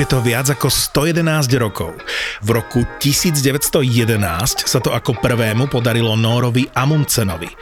Je to viac ako 111 rokov. V roku 1911 sa to ako prvému podarilo Nórovi Amundsenovi.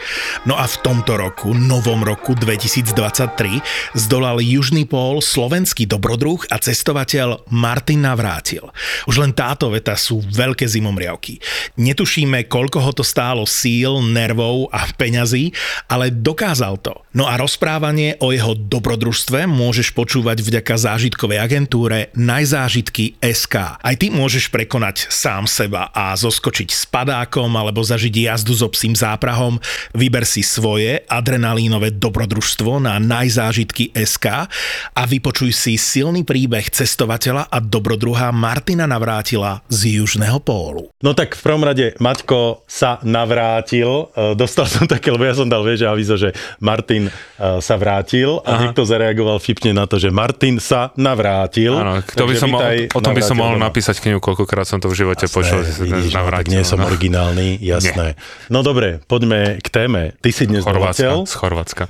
No a v tomto roku, novom roku 2023, zdolal Južný pól slovenský dobrodruh a cestovateľ Martin Navrátil. Už len táto veta sú veľké zimomriavky. Netušíme, koľko ho to stálo síl, nervov a peňazí, ale dokázal to. No a rozprávanie o jeho dobrodružstve môžeš počúvať vďaka zážitkovej agentúre Najzážitky SK. Aj ty môžeš prekonať sám seba a zoskočiť s padákom alebo zažiť jazdu so psím záprahom. Vyber si svoje adrenalínové dobrodružstvo na Najzážitky SK a vypočuj si silný príbeh cestovateľa a dobrodruha Martina Navrátila z Južného pólu. No tak v prvom rade Maťko sa navrátil. E, Dostal som také, lebo ja som dal vieš, avizo, že Martin e, sa vrátil a Aha. niekto zareagoval vtipne na to, že Martin sa navrátil. Áno, to by som vítaj, o tom by som mohol doma. napísať knihu, koľkokrát som to v živote Jasné, počul. že sa dnes no, navrátil, nie som no. originálny, jasné. No dobre, poďme k téme. Ty si dnes Chorvátska, doletel. z Chorvátska.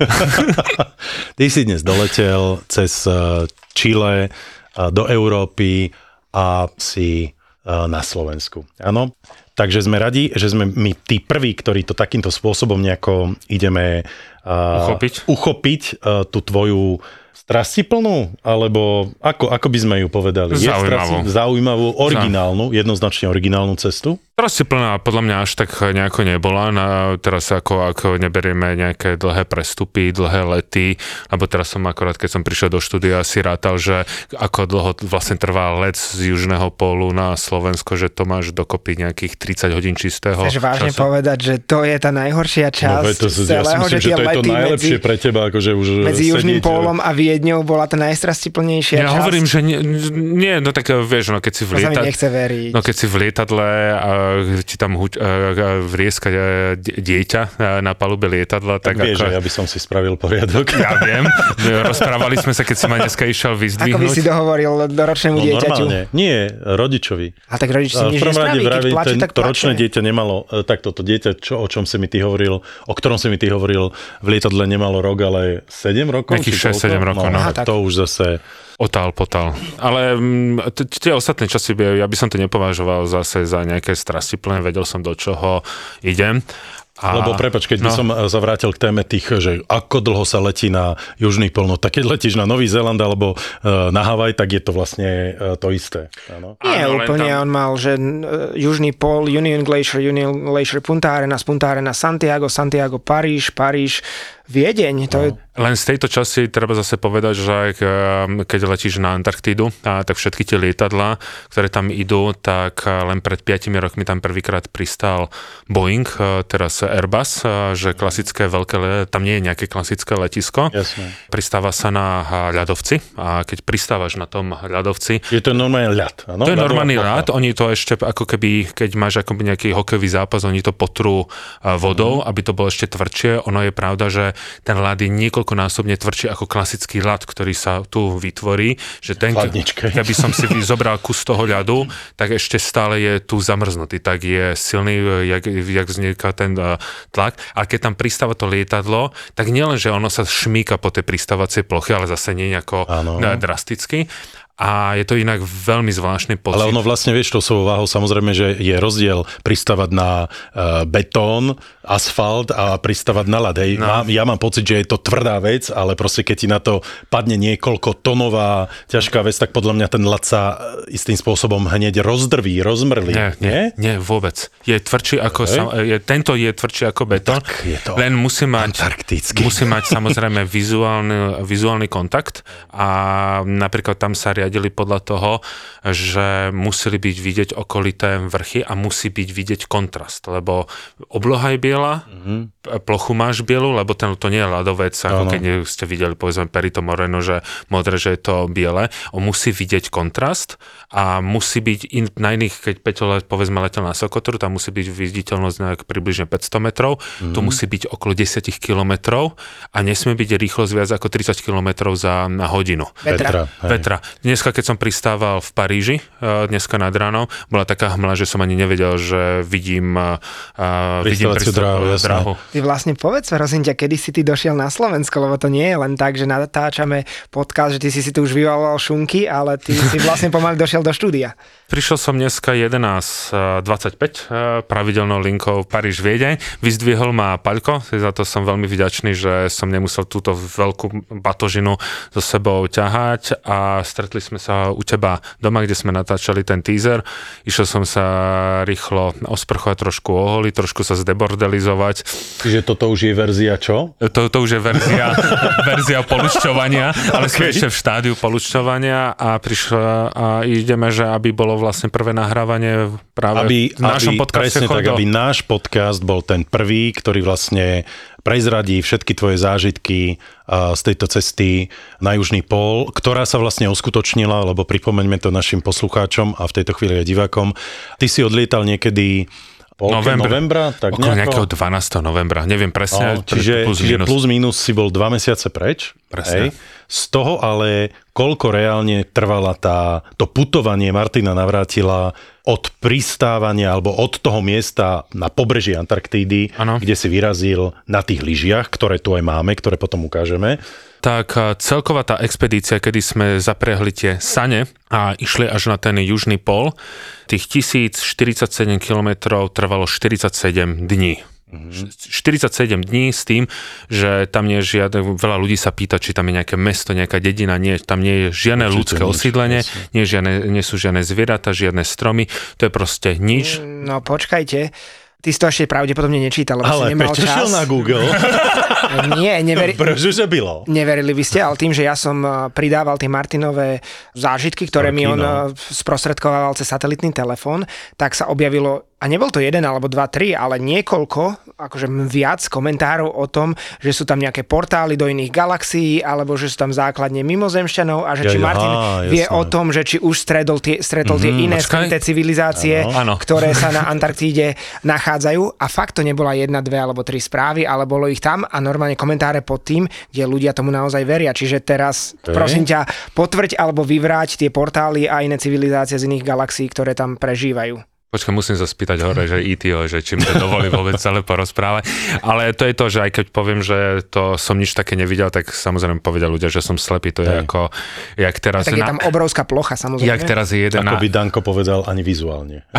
Ty si dnes doletel cez eh, Chile eh, do Európy a si eh, na Slovensku. Áno? Takže sme radi, že sme my tí prví, ktorí to takýmto spôsobom nejako ideme Uchopiť? uchopiť uh, tú tvoju strastiplnú, alebo ako, ako by sme ju povedali? Je Zaujímavú. strasti- zaujímavú, originálnu, jednoznačne originálnu cestu? Rozciplná podľa mňa až tak nejako nebola. Na, teraz ako, ako neberieme nejaké dlhé prestupy, dlhé lety, lebo teraz som akorát, keď som prišiel do štúdia, si rátal, že ako dlho vlastne trvá let z južného pólu na Slovensko, že to máš dokopy nejakých 30 hodín čistého Chceš vážne času. povedať, že to je tá najhoršia časť no, to, ja si celého, myslím, že že to je to najlepšie medzi, pre teba, akože už medzi Južným sedieť, pólom a Viedňou bola tá najstrastiplnejšia Ja časť. hovorím, že nie, nie, no tak vieš, no keď si v To sa mi lieta- nechce veriť. No keď si v lietadle a ti tam huť, a, a vrieska die- dieťa na palube lietadla, Tak, tak, vieš, ako... že ja by som si spravil poriadok. Ja viem, rozprávali sme sa, keď si ma dneska išiel Ako by vyzdvihnúť. si dohovoril doročnému No dieťaťu. normálne. Nie, rodičovi. A tak rodič si nič nespraví, keď plače, ten, tak to ročné dieťa nemalo, takto to dieťa, čo, o čom si mi ty hovoril, o ktorom si mi ty hovoril, v lietadle nemalo rok, ale 7 rokov? Nejakých či 6-7 koľko? rokov, no. no. Aha, tak to už zase... Otál, potál. Ale mm, tie ostatné časy, ja by som to nepovažoval zase za nejaké strastiplné, vedel som do čoho idem. A, Lebo prepač, keď by no. som e, zavrátil k téme tých, že ako dlho sa letí na Južný pol, no tak keď letíš na Nový Zéland alebo e, na Havaj, tak je to vlastne e, to isté. Áno. Nie, Áno, úplne, tam- on mal, že uh, Južný pol, Union Glacier, Union Glacier, Punta Arena, Punta Arena, Santiago, Santiago, Paríž, Paríž, Viedeň, to je Len z tejto časti treba zase povedať, že keď letíš na Antarktídu, a tak všetky tie lietadlá, ktoré tam idú, tak len pred 5 rokmi tam prvýkrát pristal Boeing, teraz Airbus, že klasické veľké, tam nie je nejaké klasické letisko. Jasné. Pristáva sa na ľadovci a keď pristávaš na tom ľadovci, Je to normálne ľad. Áno? to je normálny rád, oni to ešte ako keby, keď máš ako nejaký hokejový zápas, oni to potrú vodou, Mhm. aby to bolo ešte tvrdšie. Ono je pravda, že ten ľad je niekoľkonásobne tvrdší ako klasický ľad, ktorý sa tu vytvorí. Že ten, Chladničke. keby som si vy- zobral kus toho ľadu, tak ešte stále je tu zamrznutý, tak je silný, jak, jak vzniká ten uh, tlak. A keď tam pristáva to lietadlo, tak nielen, že ono sa šmíka po tej pristávacej ploche, ale zase nie nejako Áno. e, drasticky, a je to inak veľmi zvláštny pocit. Ale ono vlastne, vieš, to svojou váhou samozrejme, že je rozdiel pristávať na uh, betón, asfalt a pristávať na ľad. No. Mám, ja mám pocit, že je to tvrdá vec, ale proste keď ti na to padne niekoľko tonová ťažká vec, tak podľa mňa ten ľad sa e, istým spôsobom hneď rozdrví, rozmrlí. Nie, nie, nie vôbec. Je tvrdší ako, okay. sam, je, tento je tvrdší ako betón, Tak je to len musí mať, musí mať samozrejme vizuálny, vizuálny kontakt a napríklad tam sa riadili podľa toho, že museli byť vidieť okolité vrchy a musí byť vidieť kontrast, lebo obloha je biela, mm-hmm. Plochu máš bielu, lebo ten, to nie je ľadovec, ako Áno. keď ste videli povedzme Perito Moreno, že modré, že je to biele. On musí vidieť kontrast a musí byť in, na iných, keď Peťo povedzme letel na Sokotru, tam musí byť viditeľnosť nejak približne 500 metrov, mm-hmm. tu musí byť okolo 10 kilometrov a nesmie byť rýchlosť viac ako 30 kilometrov za na hodinu. Vetra. hej. Vetra. Dneska, keď som pristával v Paríži, eh, dneska nad ránom, bola taká hmla, že som ani nevedel, že vidím, eh, vidím Pristávaciu dráhu. Ty vlastne povedz, prosím ťa, kedy si ty došiel na Slovensko, lebo to nie je len tak, že natáčame podcast, že ty si si tu už vyvolal šunky, ale ty si vlastne pomaly došiel do štúdia. Prišiel som dneska 11.25 eh, pravidelnou linkou Paríž Viedeň. Vyzdvihol ma Paľko, za to som veľmi vďačný, že som nemusel túto veľkú batožinu so sebou ťahať a stretli sme sa u teba doma, kde sme natáčali ten teaser. Išiel som sa rýchlo osprchovať, trošku oholiť, trošku sa zdebordelizovať. Čiže toto už je verzia čo? To, to už je verzia, verzia polučťovania, ale okay. sme ešte v štádiu polučťovania a prišla a ideme, že aby bolo vlastne prvé nahrávanie práve Aby, v našom aby, podcaste presne tak, Chodo. aby náš podcast bol ten prvý, ktorý vlastne prezradí všetky tvoje zážitky z tejto cesty na Južný pól, ktorá sa vlastne uskutočnila, lebo pripomeňme to našim poslucháčom a v tejto chvíli aj divákom. Ty si odlietal niekedy polke November. novembra, tak Okolo nejako? nejakého 12. novembra, neviem presne. No, čiže, plus, čiže minus. plus minus si bol dva mesiace preč. Presne. Z toho ale koľko reálne trvala tá, to putovanie Martina Navrátila od pristávania alebo od toho miesta na pobreží Antarktídy, Áno. kde si vyrazil na tých lyžiach, ktoré tu aj máme, ktoré potom ukážeme. tak celková tá expedícia, kedy sme zaprehli tie sane a išli až na ten južný pol, tých 1047 km trvalo 47 dní. Mhm. 47 dní s tým, že tam nie je žiadne, veľa ľudí sa pýta, či tam je nejaké mesto, nejaká dedina, nie, tam nie je žiadne Určite ľudské nič, osídlenie, nie, žiadne, nie sú žiadne zvieratá, žiadne stromy, to je proste nič. No počkajte, ty si to ešte pravdepodobne nečítal, lebo si Ale nemal Peťo šiel čas. na Google. Nie, neveri... Prečo, že bylo? Neverili by ste, ale tým, že ja som eh, pridával tie Martinové zážitky, ktoré mi Storky, on eh, sprostredkovával cez satelitný telefón, tak sa objavilo, a nebol to jeden alebo dva, tri, ale niekoľko, akože viac komentárov o tom, že sú tam nejaké portály do iných galaxií, alebo že sú tam základne mimozemšťanov a že či Jaj, Martin aha, vie jasné. o tom, že či už stredol tie, stretol tie iné počkaj. skryté civilizácie. Áno. ktoré sa na Antarktíde nachádzajú a fakt to nebola jedna, dve alebo tri správy, ale bolo ich tam a normálne komentáre pod tým, kde ľudia tomu naozaj veria. Čiže teraz, Ok. prosím ťa, potvrď alebo vyvráť tie portály a iné civilizácie z iných galaxií, ktoré tam prežívajú. Počkaj, musím sa spýtať hore, že ETO, že či mi to dovolí vôbec celé porozprávať. Ale to je to, že aj keď poviem, že to som nič také nevidel, tak samozrejme povedia ľudia, že som slepý. To je Hej. ako, jak teraz... Tak je tam obrovská plocha, samozrejme. jak teraz je jeden Ako na... by Danko povedal, ani vizuálne.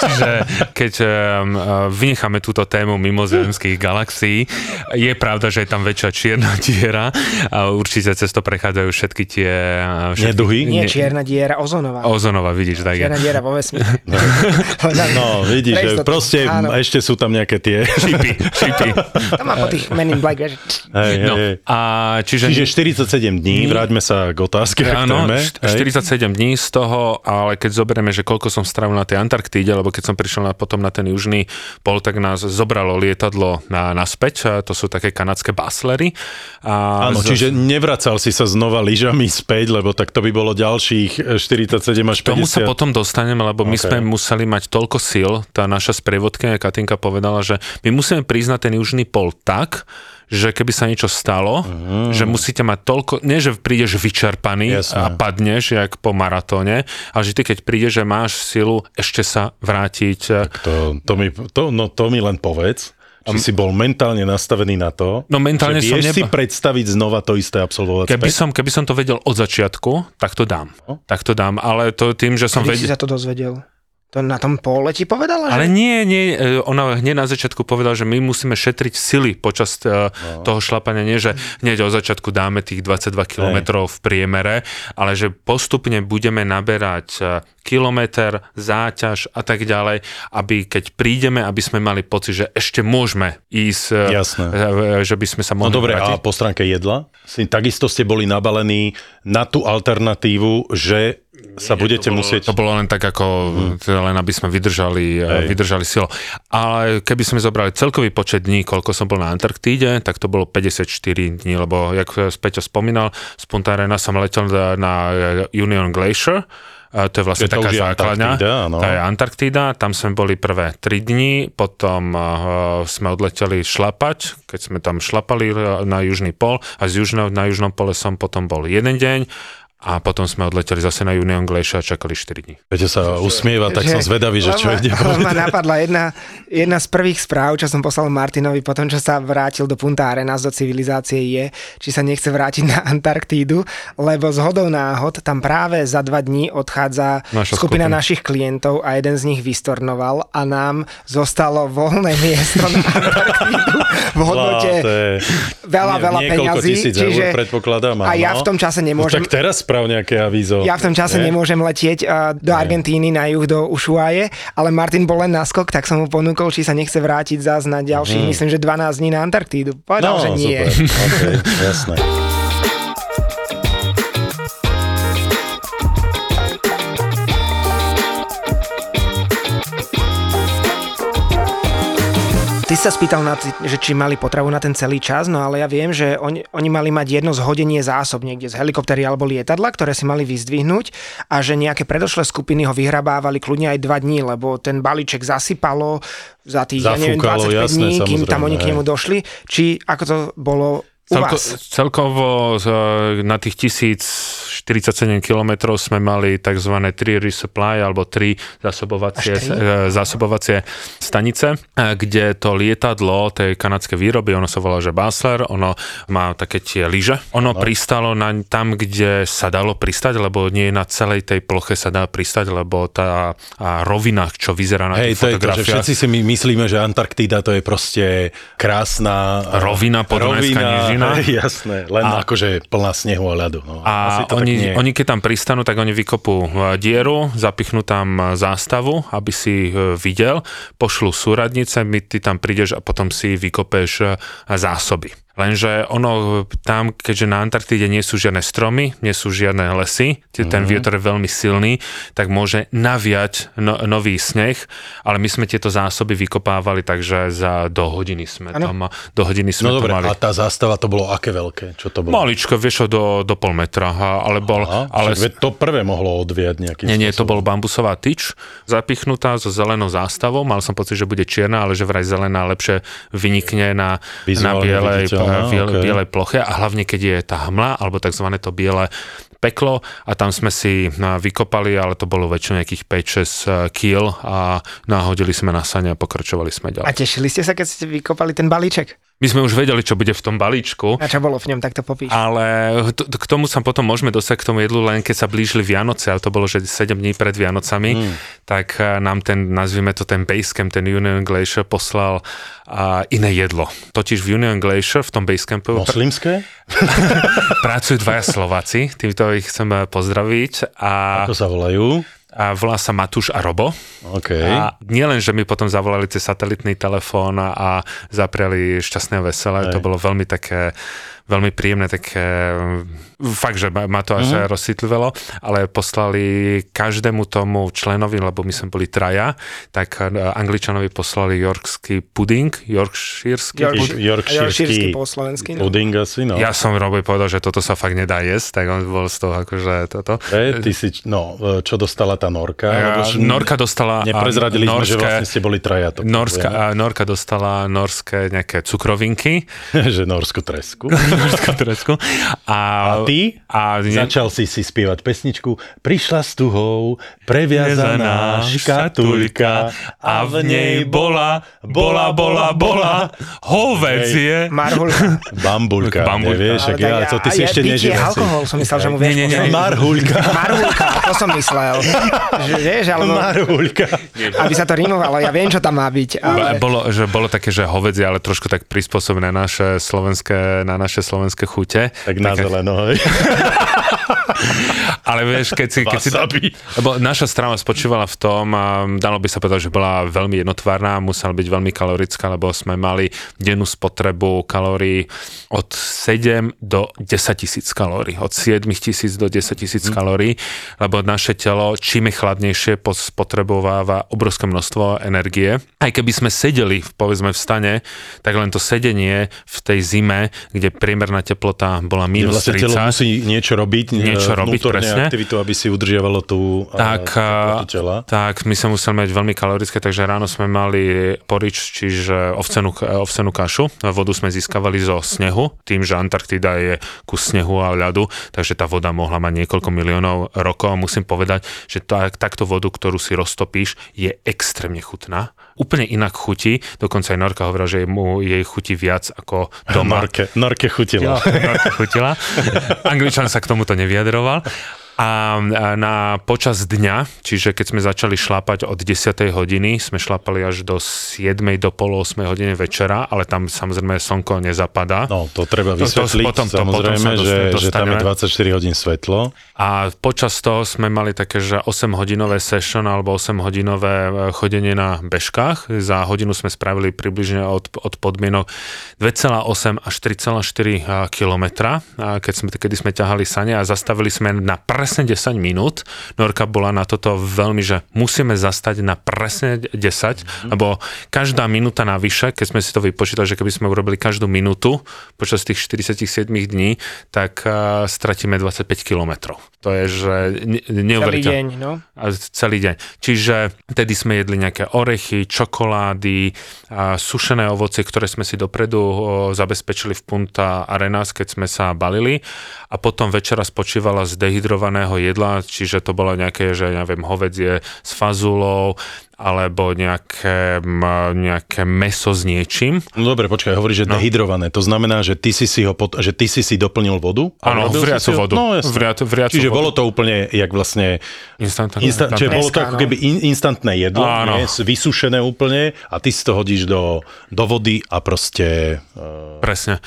Čiže keď um, vynecháme túto tému mimozemských galaxií, je pravda, že je tam väčšia čierna diera a určite cez to prechádzajú všetky tie... uh, Všetky, Neduhy? Nie čierna diera, ozonová. Ozonova, vidíš, tak je. Čierna diera vo vesmíre. No, vidíš, že proste Áno. ešte sú tam nejaké tie... Čipy, čipy. To má po tých Men in Black, vieš. Hej, No, hej, a čiže... Čiže 47 dní, vráťme sa k otázke, Áno, téme. št- Hej. 47 dní z toho, ale keď zoberieme, že koľko som strávil na tej Antarktíde, lebo keď som prišiel na, potom na ten južný pol, tak nás zobralo lietadlo na, naspäť, a to sú také kanadské baslery. A Áno, z- čiže nevracal si sa znova lyžami späť, lebo tak to by bolo ďalších 47 až 50. Tomu sa potom dostaneme, lebo my sme museli mať toľko síl, tá naša sprievodkynia Katinka povedala, že my musíme priznať ten južný pol tak, že keby sa niečo stalo, mm. že musíte mať toľko, nie že prídeš vyčerpaný Jasné. a padneš, jak po maratóne, ale že ty keď prídeš, že máš silu ešte sa vrátiť. To, to, mi, to, no, to mi len povedz. Či si bol mentálne nastavený na to, No, mentálne že som vieš neba- si predstaviť znova to isté absolvovať Keby späť? som, keby som to vedel od začiatku, tak to dám. No. Tak to dám, ale to tým, že som Kedy si vedel... sa to dozvedel? To na tom pole ti povedala? Ale že? nie, nie, e, ona hneď na začiatku povedala, že my musíme šetriť sily počas e, No. toho šlapania, nie že hneď od začiatku dáme tých 22 km v priemere, ale že postupne budeme naberať e, kilometr, záťaž a tak ďalej, aby keď prídeme, aby sme mali pocit, že ešte môžeme ísť, Jasné. že by sme sa No mohli dobre, a po stránke jedla? Si, takisto ste boli nabalení na tú alternatívu, že sa budete to bolo, musieť... To bolo len tak ako, teda len aby sme vydržali, Hej. Hej. vydržali silo. Ale keby sme zobrali celkový počet dní, koľko som bol na Antarktíde, tak to bolo 54 dní, lebo jak Peťo spomínal, z Punta Arena som letel na, na Union Glacier, a to je vlastne to taká základňa. To je Antarktída, tam sme boli prvé 3 dní, potom uh, sme odleteli šlapať, keď sme tam šlapali na južný pol a z južného, na južnom pole som potom bol jeden deň a potom sme odleteli zase na Union Glacier a čakali 4 dní. Peťo sa usmieva, tak som zvedavý, že čo ide ma napadla jedna, jedna z prvých správ, čo som poslal Martinovi potom, čo sa vrátil do Punta Arenas, do civilizácie je, či sa nechce vrátiť na Antarktídu, lebo z hodou náhod tam práve za dva dní odchádza Naša skupina skupina. našich klientov a jeden z nich vystornoval a nám zostalo voľné miesto na Antarktídu v hodnote je veľa, veľa peňazí. tisíc eur, predpokladám, a ja v tom čase No, nemôžem... tak teraz sprav nejaké avízo. Ja v tom čase Nie? nemôžem letieť uh, do Argentíny na juh do Ushuaie, ale Martin bol len naskok, tak som mu ponúkol, či sa nechce vrátiť zás na ďalších, Mhm. myslím, že 12 dní na Antarktídu. Povedal, No, že nie. super. Okay, jasné. Sa spýtal, na, že či mali potravu na ten celý čas, no ale ja viem, že oni, oni mali mať jedno zhodenie zásob niekde z helikoptery alebo lietadla, ktoré si mali vyzdvihnúť a že nejaké predošlé skupiny ho vyhrabávali kľudne aj dva dní, lebo ten balíček zasypalo za tých, ja neviem, Zafúkalo, 25 jasné, dní, kým tam oni k nemu došli. Či ako to bolo Celko, celkovo e, na tých 1047 km sme mali tzv. 3 resupply alebo 3 zásobovacie, e, zásobovacie stanice, e, kde to lietadlo tej kanadskej výroby, ono sa volá, že Basler, ono má také tie lyže. Ono no. pristalo na, tam, kde sa dalo pristať, lebo nie na celej tej ploche sa dá pristať, lebo tá a rovina, čo vyzerá na Hej, tých to je to, že fotografiách, všetci si my myslíme, že Antarktída to je proste krásna... Rovina, podunajská nížina. Hej, jasné, len A- akože plná snehu a ľadu. No, A oni, oni keď tam pristanú, tak oni vykopú e, dieru, zapichnú tam e, zástavu, aby si e, videl, pošlu súradnice, my ty tam prídeš a potom si vykopeš zásoby. Lenže ono tam, keďže na Antarktíde nie sú žiadne stromy, nie sú žiadne lesy, mm-hmm. ten vietor je veľmi silný, tak môže naviať no, nový sneh, ale my sme tieto zásoby vykopávali, takže za do hodiny sme Ano. tam, do hodiny sme No dobre, mali. a tá zástava to bolo aké veľké? Čo to bolo? Maličko, vieš, do, do pol metra, ale bol, Aha, ale to prvé mohlo odviať nejakým nie, nie, to bol bambusová tyč, zapichnutá so zelenou zástavou. Mal som pocit, že bude čierna, ale že vraj zelená lepšie vynikne na, na bielej, viditeľná, biele, ok. bielej ploche a hlavne keď je tá hmla, alebo tzv. to biele peklo a tam sme si vykopali, ale to bolo väčšinou nejakých 5-6 kýl a nahodili sme na sane a pokračovali sme A ďalej. tešili ste sa, keď ste vykopali ten balíček? My sme už vedeli, čo bude v tom balíčku, A čo bolo v ňom, tak to popíš. ale t- k tomu sa potom môžeme dostať k tomu jedlu len keď sa blížili Vianoce, a to bolo, že 7 dní pred Vianocami, Hmm. tak eh, nám ten, nazvime to ten Basecamp, ten Union Glacier poslal a iné jedlo. Totiž v Union Glacier, v tom Basecampu, Moslimské? pracujú dvaja Slováci, týmto ich chcem eh, pozdraviť a, Ako sa volajú? A volá sa Matúš a Robo. OK. A nielen, že mi potom zavolali cez satelitný telefón a, zapriali šťastné veselé, to bolo veľmi také, veľmi príjemné, také, fakt, že ma, ma to až mm-hmm. rozsitlivelo, ale poslali každému tomu členovi, lebo my sme boli traja, tak eh, Angličanovi poslali yorkský puding, yorkshireský York- Yorkshireský po slovensky. No. puding asi, no. Ja som Robovi povedal, že toto sa fakt nedá jesť, tak on bol z toho akože toto. E, ty si, no, e, čo dostala tá Norka? A Lebo už Norka dostala... Neprezradili sme, že norské- vlastne ste boli traja. To Norska, Norka dostala norské nejaké cukrovinky že norskú tresku. Turecku. A, A ty? A ne, Začal si si spievať pesničku Prišla s tuhou previazaná škatulka a v nej bola, bola, bola, bola hovedzie. Marhulka. bambulka. Bambulka. Nevieš, ak ja, co ty si ja- ešte nežil. alkohol som myslel, že mu vieš Nie, nie, nie. Marhulka. Marhulka, to som myslel. Že, vieš, alebo, Marhulka. aby sa to rimovalo, ja viem, čo tam má byť. Ale... Bolo, že bolo také, že hovedzie, ale trošku tak prispôsobené na naše slovenské, na naše slovenské chute. Tak na zeleno, hej. Ale vieš, keď si... Keď si lebo naša strava spočívala v tom, a dalo by sa povedať, že bola veľmi jednotvárna, musela byť veľmi kalorická, lebo sme mali dennú spotrebu kalórií od 7 do 10 tisíc kalórií. Od 7 tisíc do 10 tisíc kalórií, lebo naše telo, čím je chladnejšie, spotrebováva obrovské množstvo energie. Aj keby sme sedeli, povedzme, v stane, tak len to sedenie v tej zime, kde priemerná teplota bola minus vlastne telo 30, musí niečo robiť, Niečo e, robiť, presne. aktivitu, aby si udržiavalo tú e, tak, teplotu tela. tak my sme museli mať veľmi kalorické, takže ráno sme mali porič, čiže ovcenú, ovcenú kašu. Vodu sme získavali zo snehu, tým, že Antarktida je kus snehu a ľadu, takže tá voda mohla mať niekoľko miliónov rokov. Musím povedať, že tak, takto vodu, ktorú si roztopíš, je extrémne chutná. Úplne inak chutí, dokonca aj Norka hovorila, že mu jej chutí viac ako doma. Norke, Norke chutila. Norka chutila. Angličan sa k tomuto nevyjadroval. A na počas dňa, čiže keď sme začali šlapať od 10. hodiny, sme šlapali až do 7. do pol 8. hodiny večera, ale tam samozrejme slnko nezapadá. No, to treba To- to vysvetliť, potom- to samozrejme, potom že, dosta- že tam je dostaneme. 24 hodín svetlo. A počas toho sme mali také, že 8-hodinové session alebo 8-hodinové e, chodenie na bežkách. Za hodinu sme spravili približne od, od podmienok 2,8 až 3,4 kilometra, a keď sme, kedy sme ťahali sane a zastavili sme na presne 10 minút. Norka bola na toto veľmi, že musíme zastať na presne 10, lebo každá minúta navyše, keď sme si to vypočítali, že keby sme urobili každú minútu počas tých 47 dní, tak uh, stratíme 25 kilometrov. To je, že ne, Celý neuveriteľné. deň, no. A celý deň. Čiže tedy sme jedli nejaké orechy, čokolády, a sušené ovocie, ktoré sme si dopredu o, zabezpečili v Punta Arenas, keď sme sa balili. A potom večera spočívala z dehydrovaného jedla, čiže to bolo nejaké, že neviem, hovedzie s fazulou, alebo nejaké, nejaké meso s niečím. No dobre, počkaj, hovorí, že No. dehydrované. To znamená, že ty si si, ho pot, že ty si, si doplnil vodu? Áno, vriacu ho? vodu. No, jasne. Vriac- vriacu Čiže vodu. bolo to úplne, jak vlastne, Instant, insta, čiže bolo to ako no. keby in, instantné jedlo, Áno. nie, vysušené úplne a ty si to hodíš do, do vody a proste... Uh, Presne.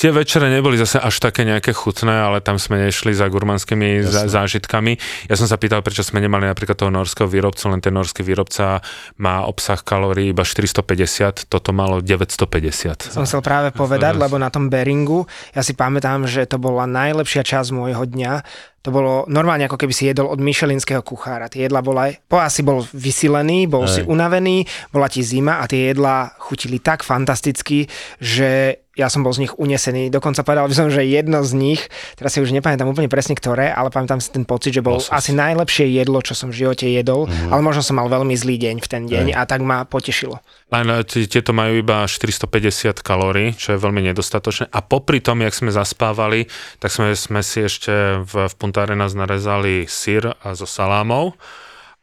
Tie večere neboli zase až také nejaké chutné, ale tam sme nešli za gurmanskými za, zážitkami. Ja som sa pýtal, prečo sme nemali napríklad toho norského výrobcu, len ten norský výrobca má obsah kalórií iba 450, toto malo 950. Som chcel práve povedať, lebo na tom Beringu, ja si pamätám, že to bola najlepšia časť môjho dňa. To bolo normálne ako keby si jedol od myšelinského kuchára. Tie jedla bola, po asi bol vysilený, bol Hej. si unavený, bola ti zima a tie jedla chutili tak fantasticky, že ja som bol z nich unesený. Dokonca povedal by som, že jedno z nich, teraz si už nepamätám úplne presne ktoré, ale pamätám si ten pocit, že bol Losos. asi najlepšie jedlo, čo som v živote jedol, ale možno som mal veľmi zlý deň v ten deň a tak ma potešilo. Len e, t- tieto majú iba 450 kalórií, čo je veľmi nedostatočné. A popri tom, jak sme zaspávali, tak sme, sme si ešte v, v Punta Arenas narezali sír a so salámou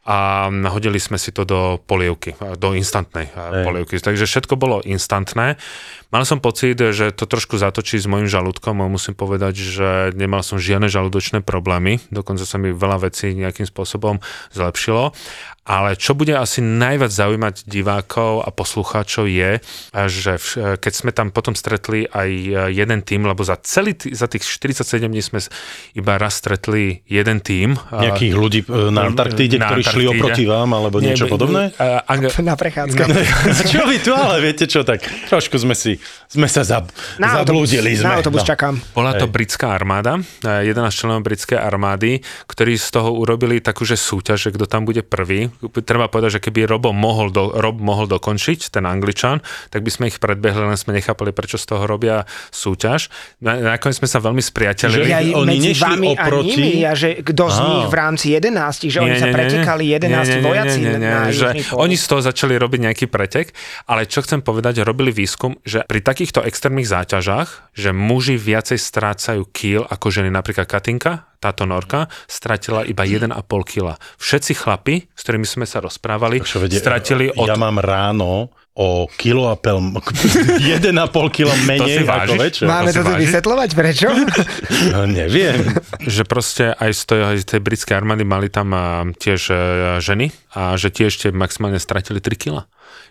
a hodili sme si to do polievky, do instantnej a, Hej. polievky. Takže všetko bolo instantné. Mal som pocit, že to trošku zatočí s mojim žalúdkom a musím povedať, že nemal som žiadne žalúdočné problémy. Dokonca sa mi veľa vecí nejakým spôsobom zlepšilo. Ale čo bude asi najviac zaujímať divákov a poslucháčov je, že v, keď sme tam potom stretli aj jeden tým, lebo za, celý, za tých 47 dní sme iba raz stretli jeden tým. nejakých ľudí e, na Antarktíde, Na ktorí šli Antarktíde. oproti vám, alebo Nie, niečo b- podobné? a- a- Na prechádzke. čo vy tu, ale viete čo, tak trošku sme si, sme sa zab, Na autobus, zablúdili. Sme. na autobus no. čakám. Bola to Hej. britská armáda, eh, 11 členov britskej armády, ktorí z toho urobili takú, že súťaž, že kto tam bude prvý. Treba povedať, že keby Robo mohol, do, Rob mohol dokončiť, ten Angličan, tak by sme ich predbehli, len sme nechápali, prečo z toho robia súťaž. Na, nakoniec sme sa veľmi spriateľili. Že aj Oni medzi nešli vami oproti? a nimi, a že kto z nich v rámci 11, že oni sa pretekali 11 vojaci na že. Oni z toho začali robiť nejaký pretek, ale čo chcem povedať, robili výskum, že pri takýchto extrémnych záťažách, že muži viacej strácajú kýl ako ženy, napríklad Katinka, táto norka, stratila iba 1,5 kg. Všetci chlapi, s ktorými sme sa rozprávali, vedie, stratili od... Ja mám ráno o kilo a pel, 1,5 kilo menej si ako večer. Máme to tu vysvetľovať, prečo? No, neviem. že proste aj z tej, z tej britskej armády mali tam a, tiež e, ženy a že tiež tie maximálne stratili 3 kg.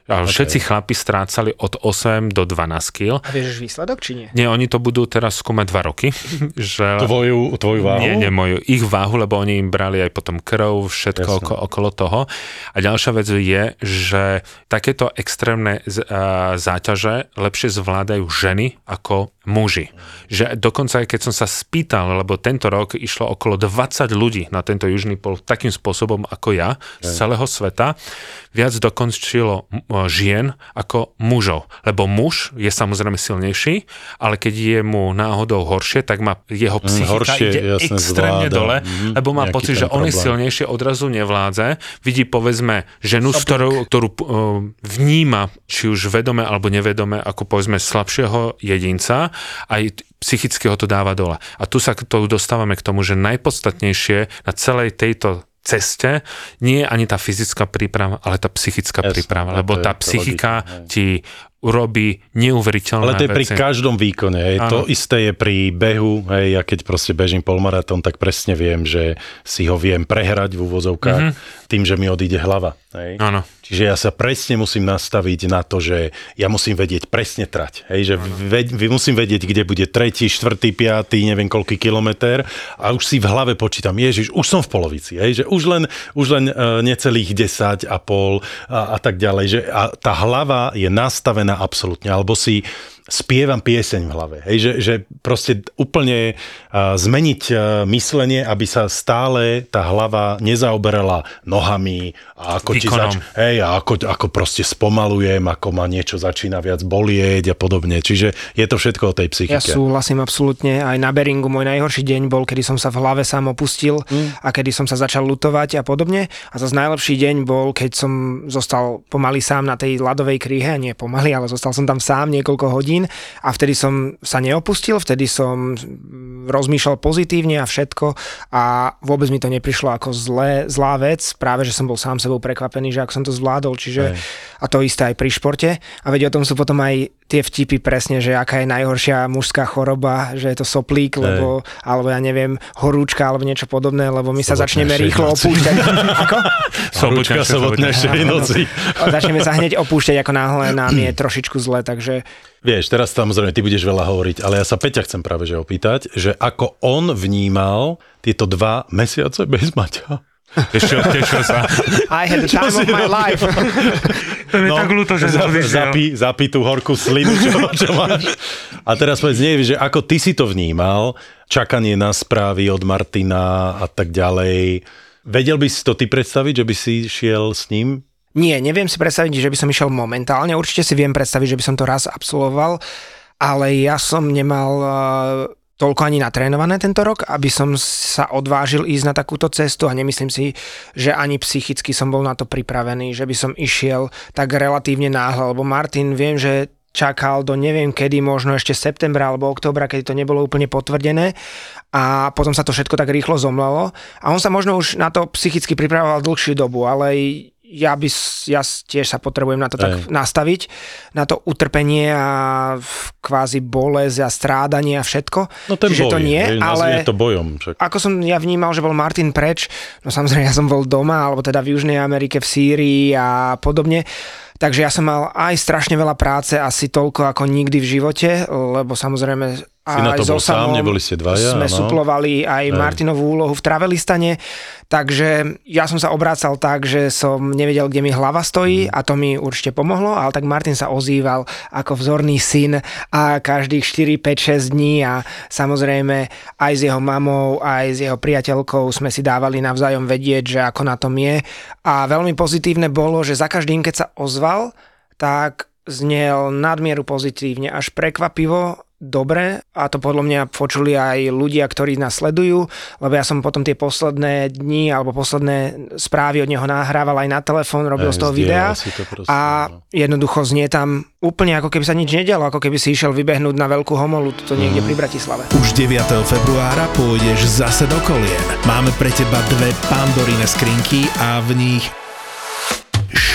A všetci chlapi strácali od 8 do 12 kg. A vieš výsledok, či nie? Nie, oni to budú teraz skúmať 2 roky. že... Tvoju, tvoju váhu? Nie, nie moju, ich váhu, lebo oni im brali aj potom krv, všetko oko, okolo toho. A ďalšia vec je, že takéto extrémne z- a, záťaže lepšie zvládajú ženy ako muži. Že dokonca aj keď som sa spýtal, lebo tento rok išlo okolo 20 ľudí na tento južný pol takým spôsobom ako ja z celého sveta, viac dokončilo m- žien ako mužov. Lebo muž je samozrejme silnejší, ale keď je mu náhodou horšie, tak má jeho psychika horšie, ide jasne, extrémne zvláda. dole, Mhm, lebo má pocit, že on je silnejšie, odrazu nevládze, vidí povedzme ženu, s ktorou, ktorú uh, vníma, či už vedome alebo nevedome, ako povedzme slabšieho jedinca, aj t- psychicky ho to dáva dole. A tu sa tomu dostávame k tomu, že najpodstatnejšie na celej tejto ceste. Nie je ani tá fyzická príprava, ale tá psychická Jasné, príprava, no lebo tá psychika logické, ti urobí neuveriteľné Ale to je pri veci. každom výkone. Hej. To isté je pri behu. Hej. Ja keď proste bežím polmaratón, tak presne viem, že si ho viem prehrať v úvozovkách mm-hmm. tým, že mi odíde hlava. Hej. Áno. Čiže ja sa presne musím nastaviť na to, že ja musím vedieť presne trať. Hej, že ve, vy musím vedieť, kde bude tretí, štvrtý, piatý, neviem koľký kilometr a už si v hlave počítam, ježiš, už som v polovici. Hej, že už len, už len uh, necelých 10 a pol a, a tak ďalej. Že, a tá hlava je nastavená absolútne, alebo si spievam pieseň v hlave. Hej, že, že proste úplne zmeniť myslenie, aby sa stále tá hlava nezaoberala nohami a ako ti zač- hej, a ako, ako proste spomalujem, ako ma niečo začína viac bolieť a podobne. Čiže je to všetko o tej psychike. Ja súhlasím absolútne. Aj na Beringu môj najhorší deň bol, kedy som sa v hlave sám opustil Mm. a kedy som sa začal lutovať a podobne. A zase najlepší deň bol, keď som zostal pomaly sám na tej ľadovej kríhe. Nie pomaly, ale zostal som tam sám niekoľko hodín a vtedy som sa neopustil, vtedy som rozmýšľal pozitívne a všetko a vôbec mi to neprišlo ako zlé, zlá vec. Práve, že som bol sám sebou prekvapený, že ako som to zvládol. Čiže, a to isté aj pri športe. A veď o tom sú potom aj tie vtipy presne, že aká je najhoršia mužská choroba, že je to soplík, lebo, alebo ja neviem, horúčka, alebo niečo podobné, lebo my sa Sobotnejšej začneme rýchlo noci. opúšťať. Ako? Horúčka sobotnejšej noci. Začneme sa hneď opúšťať, ako náhle nám je trošičku zle, takže Vieš, teraz samozrejme ty budeš veľa hovoriť, ale ja sa Peťa chcem práve že opýtať, že ako on vnímal tieto dva mesiace bez Maťa. Tešil, tešil sa. I had the time of my life. To je tak ľúto, že odišiel. zapí, zapí tú horkú slinu, čo, čo máš. A teraz povedz, nie, že ako ty si to vnímal, čakanie na správy od Martina a tak ďalej. Vedel by si to ty predstaviť, že by si šiel s ním? Nie, neviem si predstaviť, že by som išiel momentálne. Určite si viem predstaviť, že by som to raz absolvoval, ale ja som nemal eh, toľko ani natrénované tento rok, aby som sa odvážil ísť na takúto cestu a nemyslím si, že ani psychicky som bol na to pripravený, že by som išiel tak relatívne náhle, lebo Martin viem, že čakal do neviem kedy, možno ešte septembra alebo oktobra, kedy to nebolo úplne potvrdené a potom sa to všetko tak rýchlo zomlelo a on sa možno už na to psychicky pripravoval dlhšiu dobu, ale ja by, ja tiež sa potrebujem na to tak Hej. nastaviť, na to utrpenie a kvázi bolesť a strádanie a všetko. No ten Čiže boj, to nie, hej, ale to bojom. Však. ako som ja vnímal, že bol Martin preč, no samozrejme ja som bol doma, alebo teda v Južnej Amerike, v Sýrii a podobne, takže ja som mal aj strašne veľa práce, asi toľko ako nikdy v živote, lebo samozrejme Si na aj to so bol sám, neboli ste dvaja, Sme áno. suplovali aj Martinovú úlohu v Travelistane, takže ja som sa obrácal tak, že som nevedel, kde mi hlava stojí Mhm. a to mi určite pomohlo, ale tak Martin sa ozýval ako vzorný syn a každých 4, 5, 6 dní a samozrejme aj s jeho mamou, aj s jeho priateľkou sme si dávali navzájom vedieť, že ako na tom je a veľmi pozitívne bolo, že za každým, keď sa ozval, tak znel nadmieru pozitívne, až prekvapivo dobre a to podľa mňa počuli aj ľudia, ktorí nás sledujú, lebo ja som potom tie posledné dni alebo posledné správy od neho nahrával aj na telefón, robil Aj, z toho videa to proste, a no. jednoducho znie tam úplne ako keby sa nič nedialo, ako keby si išiel vybehnúť na veľkú homolu, to niekde Mhm. pri Bratislave. Už 9. februára pôjdeš zase do kolien. Máme pre teba dve pandorine skrinky a v nich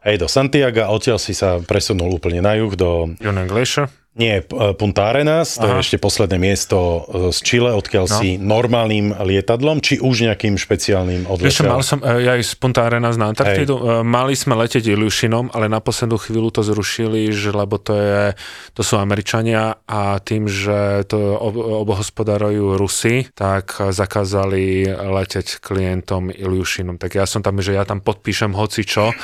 aj do Santiago, odtiaľ si sa presunul úplne na juh do Jonan Glacier. Nie, P- e, Punta Arenas, to je Aha. ešte posledné miesto e, z Chile, odkiaľ No. si normálnym lietadlom, či už nejakým špeciálnym Vieš, odletel. mal som e, ja z Punta Arenas na Antarktidu. E, Mali sme letieť Ilyushinom, ale na poslednú chvíľu to zrušili, že, lebo to, je, to sú Američania a tým, že to ob, obohospodarujú Rusi, tak zakázali leteť klientom Ilyushinom. Tak ja som tam, že ja tam podpíšem hoci čo.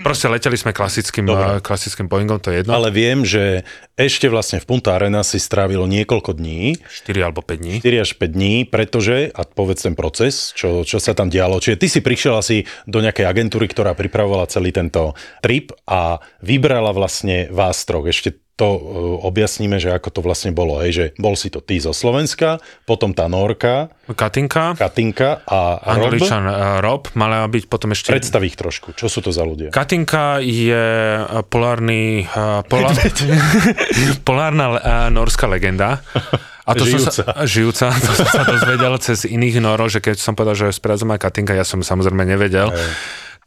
Proste leteli sme klasickým, Dobre. klasickým Boeingom, to je jedno. Ale viem, že ešte vlastne v Punta Arenas si strávilo niekoľko dní, 4 alebo 5 dní. 4 až 5 dní, pretože, a povedz ten proces, čo, čo sa tam dialo. Čiže ty si prišiel asi do nejakej agentúry, ktorá pripravovala celý tento trip a vybrala vlastne vás troch. Ešte to uh, objasníme, že ako to vlastne bolo. Hej, že bol si to ty zo Slovenska, potom tá Norka, Katinka, Katinka a Rob. Angličan e, Rob, mala byť potom ešte... Predstav ich trošku. Čo sú to za ľudia? Katinka je e, polárny, e, pola, polárna e, norská legenda. A to Žijúca. Som sa, žijúca, to som sa dozvedel cez iných norov, že keď som povedal, že správzom aj Katinka, ja som samozrejme nevedel.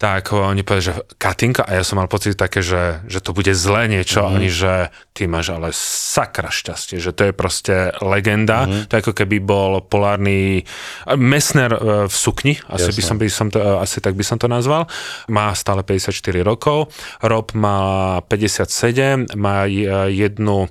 Tak oni povedali, že Katinka a ja som mal pocit také, že, že to bude zlé niečo, mm-hmm. oni, že ty máš ale sakra šťastie, že to je proste legenda, mm-hmm. to ako keby bol polárny e, Messner e, v sukni, asi, by som, by som to, e, asi tak by som to nazval. Má stále 54 rokov, Rob má 57, má jednu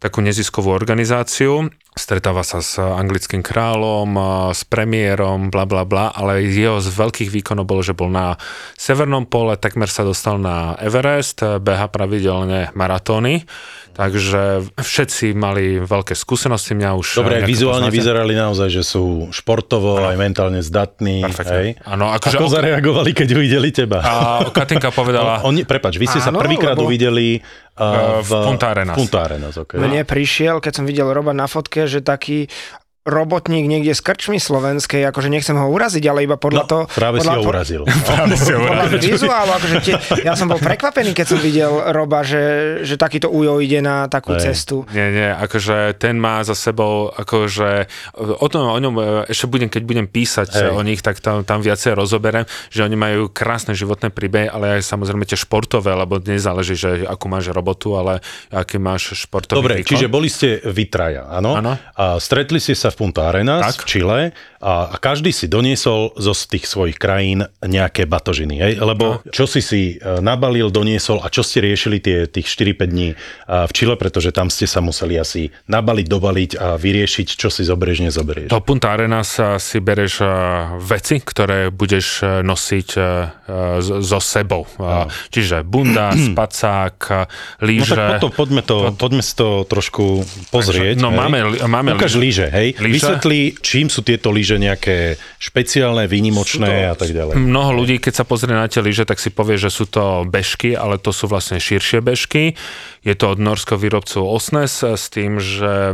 takú neziskovú organizáciu, stretáva sa s anglickým kráľom, s premiérom, bla bla bla, ale jeho z veľkých výkonov bolo, že bol na Severnom pole, takmer sa dostal na Everest, beha pravidelne maratóny, takže všetci mali veľké skúsenosti, mňa už... Dobre, nejako vizuálne poznáte. vyzerali naozaj, že sú športovo, aj mentálne zdatní. Perfektne. Áno, akože Ako ok- zareagovali, keď uvideli teba? A Katinka povedala, Oni, prepač, vy ste sa Áno, prvýkrát lebo- uvideli uh, v Punta Arenas. Punta Arenas, okay. Mne prišiel, keď som videl Roba na fotke, že taký robotník niekde z krčmy slovenskej, akože nechcem ho uraziť, ale iba podľa No, to... práve si podľa, ho urazil. Práve si ho urazil. vizuálu, akože tie, ja som bol prekvapený, keď som videl Roba, že, že takýto ujo ide na takú Hej. cestu. Nie, nie, akože ten má za sebou, akože o tom, o ňom e, ešte budem, keď budem písať. Hej. o nich, tak tam, tam viacej rozoberiem, že oni majú krásne životné príbehy, ale aj samozrejme tie športové, lebo nezáleží, že akú máš robotu, ale aký máš športový Dobre, výkon. čiže boli ste vy traja, áno? Áno. A stretli ste sa v Punta Arenas Tak. v Chile a, a každý si doniesol zo z tých svojich krajín nejaké batožiny, hej? Lebo čo si si e, nabalil, doniesol a čo ste riešili tie, tých 4-5 dní a, v Chile, pretože tam ste sa museli asi nabaliť, dobaliť a vyriešiť, čo si zoberieš, nezoberieš. Do Punta Arenas si bereš uh, veci, ktoré budeš nosiť so sebou. Uh, čiže bunda, spacák, uh, No tak potom, poďme, to, poďme si to trošku pozrieť. No hej? máme, máme Ukáž lyže, hej? Lyže? Vysvetli, čím sú tieto lyže nejaké špeciálne, výnimočné a tak ďalej. Mnoho ľudí, keď sa pozrie na tie lyže, tak si povie, že sú to bežky, ale to sú vlastne širšie bežky. Je to od norského výrobcu Osnes s tým, že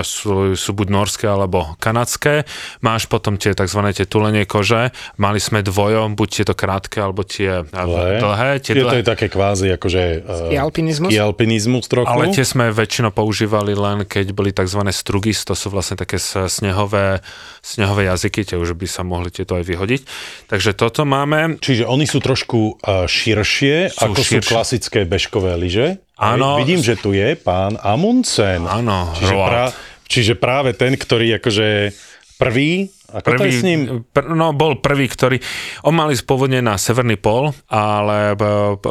sú, sú buď norské alebo kanadské. Máš potom tie tzv. tie tulenie kože. Mali sme dvojom, buď tieto krátke alebo tie dlhé. dlhé tie dlhé. To je také kvázi akože... Uh, alpinizmus? alpinizmus trochu. Ale tie sme väčšinou používali len, keď boli tzv. strugis, to sú vlastne také snehové, snehové jazyky, tie už by sa mohli tieto aj vyhodiť. Takže toto máme. Čiže oni sú trošku uh, širšie, sú ako širšie. sú klasické bežkové lyže. Áno. Vidím, že tu je pán Amundsen. Áno, čiže, pra, čiže práve ten, ktorý akože prvý ako prvý, to je s ním? Pr- no, bol prvý, ktorý... On mal ísť pôvodne na Severný pol, ale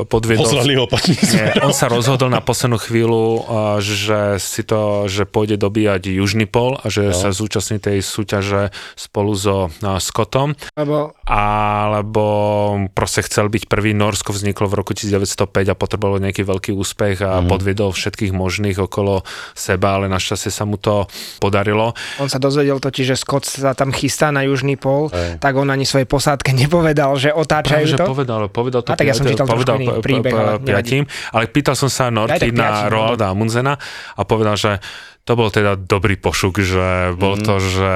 podviedol... Poslali ho nie, On sa rozhodol na poslednú chvíľu, že si to, že pôjde dobíjať Južný pol a že no. sa zúčastní tej súťaže spolu so Scottom. Lebo... Alebo proste chcel byť prvý. Norsko vzniklo v roku 1905 a potrebovalo nejaký veľký úspech a mm. podviedol všetkých možných okolo seba, ale našťastie sa mu to podarilo. On sa dozvedel totiž, že Scott sa tam chystá chystá na južný pol, Aj. tak on ani svojej posádke nepovedal, že otáčajú Práve, to. povedal, povedal to. A tak ja som čítal povedal iný príbeh, ale piatím, ale pýtal som sa Norty na Roalda Munzena a povedal, že to bol teda dobrý pošuk, že bol mm. to, že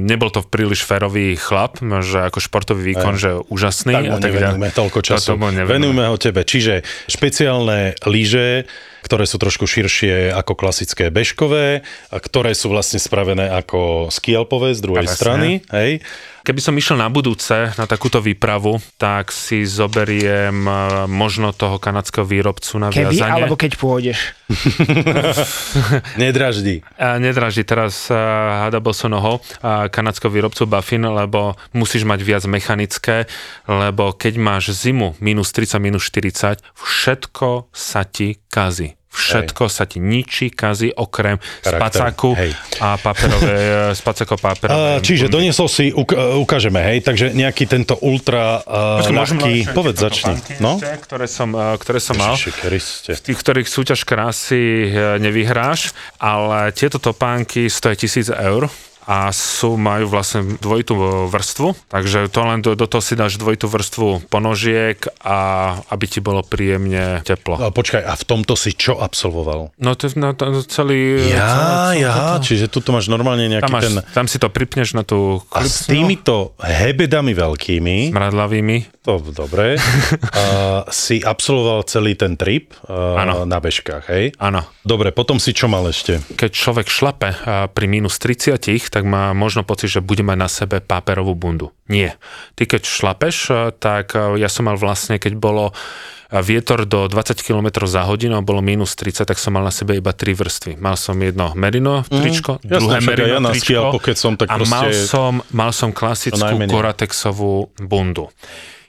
nebol to príliš férový chlap, že ako športový výkon, Aj. že úžasný. Tak mu nevenujme toľko času. Venujme ho tebe. Čiže špeciálne lyže, ktoré sú trošku širšie ako klasické bežkové, a ktoré sú vlastne spravené ako skialpové z druhej Presne. strany. Hej. Keby som išiel na budúce na takúto výpravu, tak si zoberiem e, možno toho kanadského výrobcu na Keby, viazanie. alebo keď pôjdeš. Nedraždí. Nedraždí. Teraz uh, hada noho uh, kanadského výrobcu Buffin, lebo musíš mať viac mechanické, lebo keď máš zimu minus 30, minus 40, všetko sa ti kazí. Všetko hej. sa ti ničí, kazí, okrem Charakter. spacáku hej. a paperové, spacako paperové. čiže bundy. doniesol si, uk- ukážeme, hej, takže nejaký tento ultra uh, ľahký, povedz, začni. No? ktoré som, uh, ktoré som mal. Kriste. V tých, ktorých súťaž krásy uh, nevyhráš, ale tieto topánky stojí tisíc eur a sú, majú vlastne dvojitú vrstvu, takže to len do, do toho si dáš dvojitú vrstvu ponožiek a aby ti bolo príjemne teplo. A počkaj, a v tomto si čo absolvoval? No to je na to, celý... Ja, ja, čiže tu máš normálne nejaký tam máš, ten... Tam si to pripneš na tú klipsnú. A s týmito hebedami veľkými... Smradlavými. To dobre. uh, si absolvoval celý ten trip uh, na bežkách, hej? Áno. Dobre, potom si čo mal ešte? Keď človek šlape uh, pri minus 30, tak má možno pocit, že bude mať na sebe páperovú bundu. Nie. Ty keď šlapeš, eh, tak eh, ja som mal vlastne, keď bolo eh, vietor do 20 km za hodinu a bolo minus 30, tak som mal na sebe iba tri vrstvy. Mal som jedno merino mhm. tričko, mm, druhé jasne, merino ja tričko keď som, tak a mal som, mal som klasickú koratexovú bundu.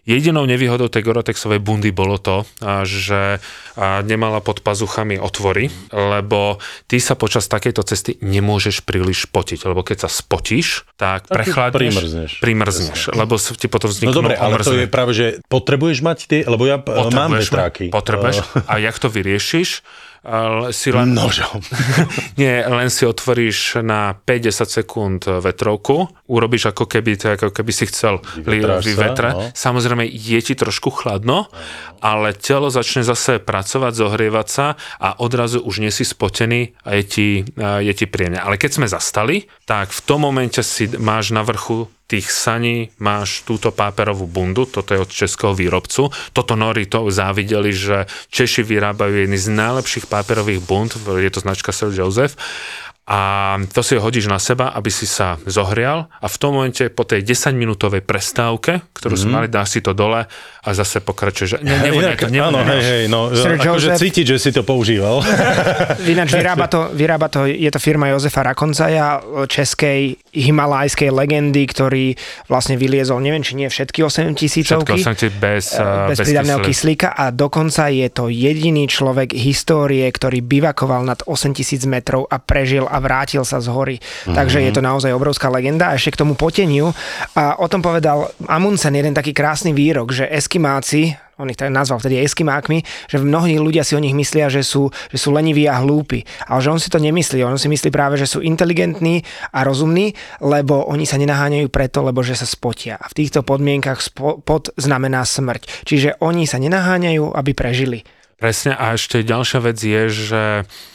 Jedinou nevýhodou tej Goratexovej bundy bolo to, že nemala pod pazuchami otvory, lebo ty sa počas takejto cesty nemôžeš príliš potiť, lebo keď sa spotíš, tak prechladneš, primrzneš, primrzneš lebo ti potom vzniknú No dobre, ale to je práve, že potrebuješ mať tie, lebo ja potrebuješ mám vetráky. Potrebuješ. A jak to vyriešiš? Si len... Nožom. nie, len si otvoríš na 5-10 sekúnd vetrovku, urobíš ako keby, ako keby si chcel vyvetra. No. Samozrejme, je ti trošku chladno, ale telo začne zase pracovať, zohrievať sa a odrazu už nie si spotený a je ti, je ti príjemne. Ale keď sme zastali, tak v tom momente si máš na vrchu tých saní máš túto páperovú bundu, toto je od českého výrobcu. Toto Nori to závideli, že Češi vyrábajú jedny z najlepších páperových bund, je to značka Sir Joseph a to si ho hodíš na seba, aby si sa zohrial a v tom momente po tej 10-minútovej prestávke, ktorú mm. sme mali, dáš si to dole a zase pokračuješ. Ne, Inak, ne, áno, hej, hej, no, akože cítiť, že si to používal. Ináč vyrába to, vyrába to, je to firma Jozefa Rakoncaja, českej himalajskej legendy, ktorý vlastne vyliezol, neviem, či nie všetky 8 tisícovky. Všetko bez, uh, bez, bez pridavného kyslíka a dokonca je to jediný človek histórie, ktorý bivakoval nad 8 tisíc metrov a prežil a vrátil sa z hory. Mm-hmm. Takže je to naozaj obrovská legenda. A ešte k tomu poteniu. A o tom povedal Amundsen jeden taký krásny výrok, že Eskimáci, on ich tak nazval vtedy Eskimákmi, že mnohí ľudia si o nich myslia, že sú, že sú leniví a hlúpi. Ale že on si to nemyslí. On si myslí práve, že sú inteligentní a rozumní, lebo oni sa nenaháňajú preto, lebo že sa spotia. A v týchto podmienkach spot znamená smrť. Čiže oni sa nenaháňajú, aby prežili Presne a ešte ďalšia vec je, že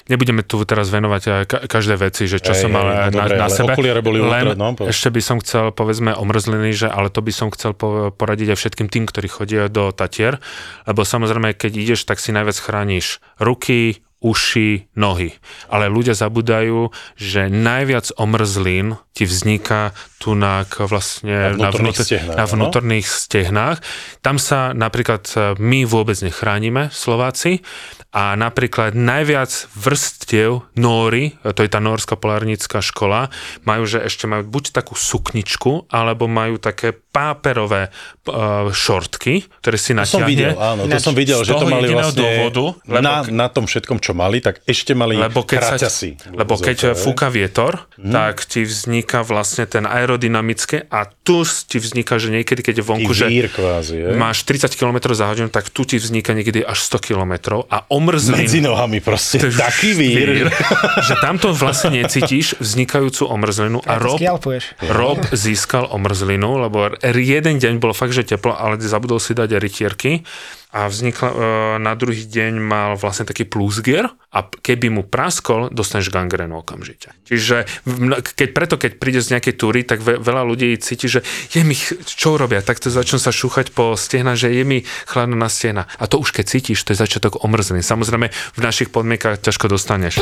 nebudeme tu teraz venovať ka- každé veci, že čo Hej, som mal hej, no na, dobre, na sebe. boli Len no, ešte by som chcel, povedzme, omrzliny, že ale to by som chcel po- poradiť aj všetkým tým, ktorí chodia do Tatier, lebo samozrejme, keď ideš, tak si najviac chrániš ruky, uši, nohy. Ale ľudia zabudajú, že najviac omrzlín ti vzniká tu na vlastne Na vnútorných vnútor- stehnách, na áno? vnútorných stehnách. Tam sa napríklad e, my vôbec nechránime, Slováci, a napríklad najviac vrstiev nóry, e, to je tá norská polárnická škola, majú, že ešte majú buď takú sukničku, alebo majú také páperové uh, šortky, ktoré si To som natiahne. videl, áno, to som videl, že to mali vlastne dôvodu, lebo na, na tom všetkom, čo mali, tak ešte mali Lebo keď, sa, kraťasy. lebo keď fúka vietor, Mhm. tak ti vzniká vlastne ten aerodynamické a tu ti vzniká, že niekedy, keď je vonku, že vír kvázi, je? máš 30 km za hodinu, tak tu ti vzniká niekedy až 100 km a omrzlín. Medzi nohami proste, To taký vír. že tamto vlastne necítiš vznikajúcu omrzlinu a Rob. Rob získal omrzlinu, lebo jeden deň bolo fakt, že teplo, ale zabudol si dať rytierky a vznikla, e, na druhý deň mal vlastne taký plusgier a keby mu praskol, dostaneš gangrénu okamžite. Čiže keď, preto, keď príde z nejakej túry, tak ve, veľa ľudí cíti, že je mi, čo robia, tak to začnú sa šúchať po stehna, že je mi chladno na stehna. A to už keď cítiš, to je začiatok omrzliny. Samozrejme, v našich podmienkach ťažko dostaneš.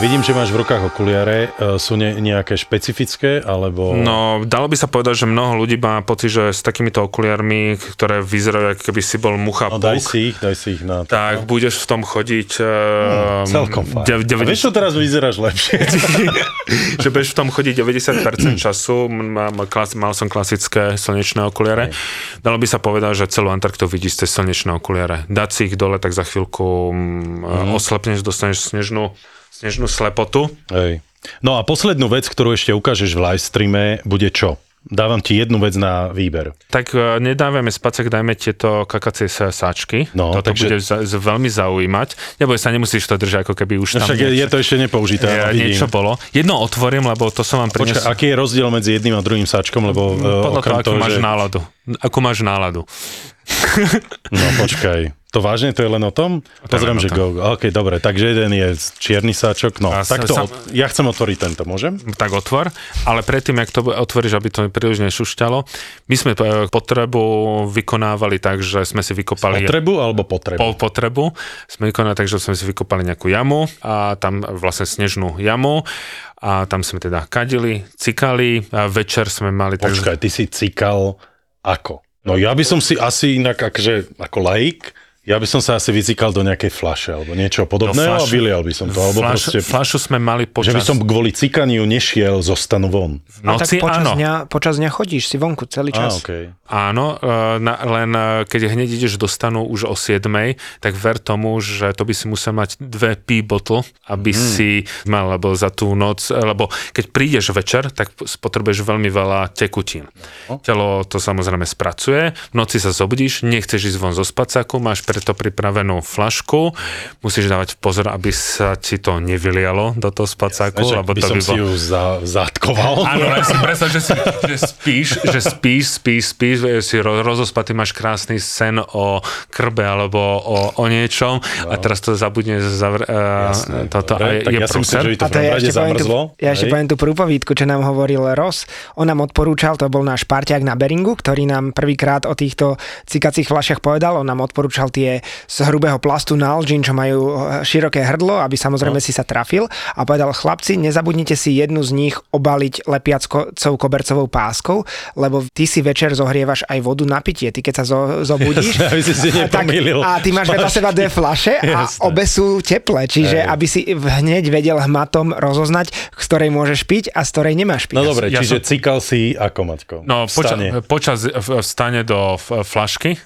Vidím, že máš v rukách okuliare. E, Sú ne, nejaké špecifické, alebo... No, dalo by sa povedať, že mnoho ľudí má pocit, že s takýmito okuliarmi, ktoré vyzerajú, ako keby si bol mucha No puk, daj si ich, daj si ich na... tak budeš v tom chodiť... Hmm, ehm, celkom fajn. de- devede- vieš, čo teraz vyzeráš lepšie? že budeš v tom chodiť 90% času. M- Mám, klas, mal som klasické slnečné okuliare. Dalo by sa povedať, že celú Antarktu vidíš cez slnečné okuliare. Dať si ich dole, tak za chvíľku mm, oslepneš, dostaneš snežnú, snežnú slepotu. Hej. No a poslednú vec, ktorú ešte ukážeš v live streame, bude čo? Dávam ti jednu vec na výber. Tak e, nedávame spacek, dajme tieto kakacie sáčky. No, Toto takže- bude za, z, veľmi zaujímať. Neboj sa, nemusíš to držať, ako keby už No tam však je, je niečo, to ešte nepoužité, je, vidím. niečo bolo. Jedno otvorím, lebo to som vám Počkaj, priniesol. aký je rozdiel medzi jedným a druhým sáčkom, lebo uh, Podľa toho, akú toho, máš že... náladu. Akú máš náladu. No počkaj, to vážne, to je len o tom? To Pozriem, že tom. go. OK, dobre, takže jeden je čierny sáčok, no A tak to, sa- od- ja chcem otvoriť tento, môžem? tak otvor, ale predtým, ak to otvoríš, aby to príliš nešušťalo, my sme e, potrebu vykonávali tak, že sme si vykopali Potrebu alebo potrebu? po potrebu, sme vykonali tak, že sme si vykopali nejakú jamu a tam vlastne snežnú jamu a tam sme teda kadili, cikali a večer sme mali Počkaj, ty si cikal ako? No ja by som si asi inak, akože, ako laik, ja by som sa asi vycikal do nejakej flaše alebo niečo podobného a fľašu- vylial by som to. Alebo flaš, proste, flašu sme mali že počas by som kvôli cikaniu nešiel zo stanu von. v A tak počas áno. dňa, počas dňa chodíš si vonku celý čas. okay. Áno, e, na, len e, keď hneď ideš do stanu už o 7, tak ver tomu, že to by si musel mať dve pee bottle, aby mm. si mal, lebo za tú noc, e, lebo keď prídeš večer, tak spotrebuješ veľmi veľa tekutín. No. Telo to samozrejme spracuje, v noci sa zobudíš, nechceš ísť von zo spacáku, máš preto pripravenú flašku, musíš dávať pozor, aby sa ti to nevylialo do toho spacáku, Že lebo by to som by si bol... ju za, zátkoval. Áno, len si predstav, že, si, že spíš, že spíš, spíš, spíš, si ro- rozospatý, máš krásny sen o krbe alebo o, o niečom a teraz to zabudne zavr, uh, toto a je, tak je ja si myslím, že by to A to ja ešte, poviem tú, zamrzlo. ja ešte poviem tú prúpovídku, čo nám hovoril Ross. On nám odporúčal, to bol náš parťák na Beringu, ktorý nám prvýkrát o týchto cikacích fľašiach povedal. On nám odporúčal tie z hrubého plastu Nalgene, čo majú eh, široké hrdlo, aby samozrejme no. si sa trafil. A povedal, chlapci, nezabudnite si jednu z nich obaliť lepiackou kobercovou páskou, lebo ty si večer zohrievaš aj vodu na pitie. Ty keď sa zo, zobudíš, aby si si a, tak, a ty máš vedľa seba dve flaše a Jasné. obe sú teplé, čiže Hej. aby si hneď vedel hmatom rozoznať, z ktorej môžeš piť a z ktorej nemáš piť. No dobre, Ja čiže som- cikal si ako, Maťko? No, poča, stane. počas v- vstane do flašky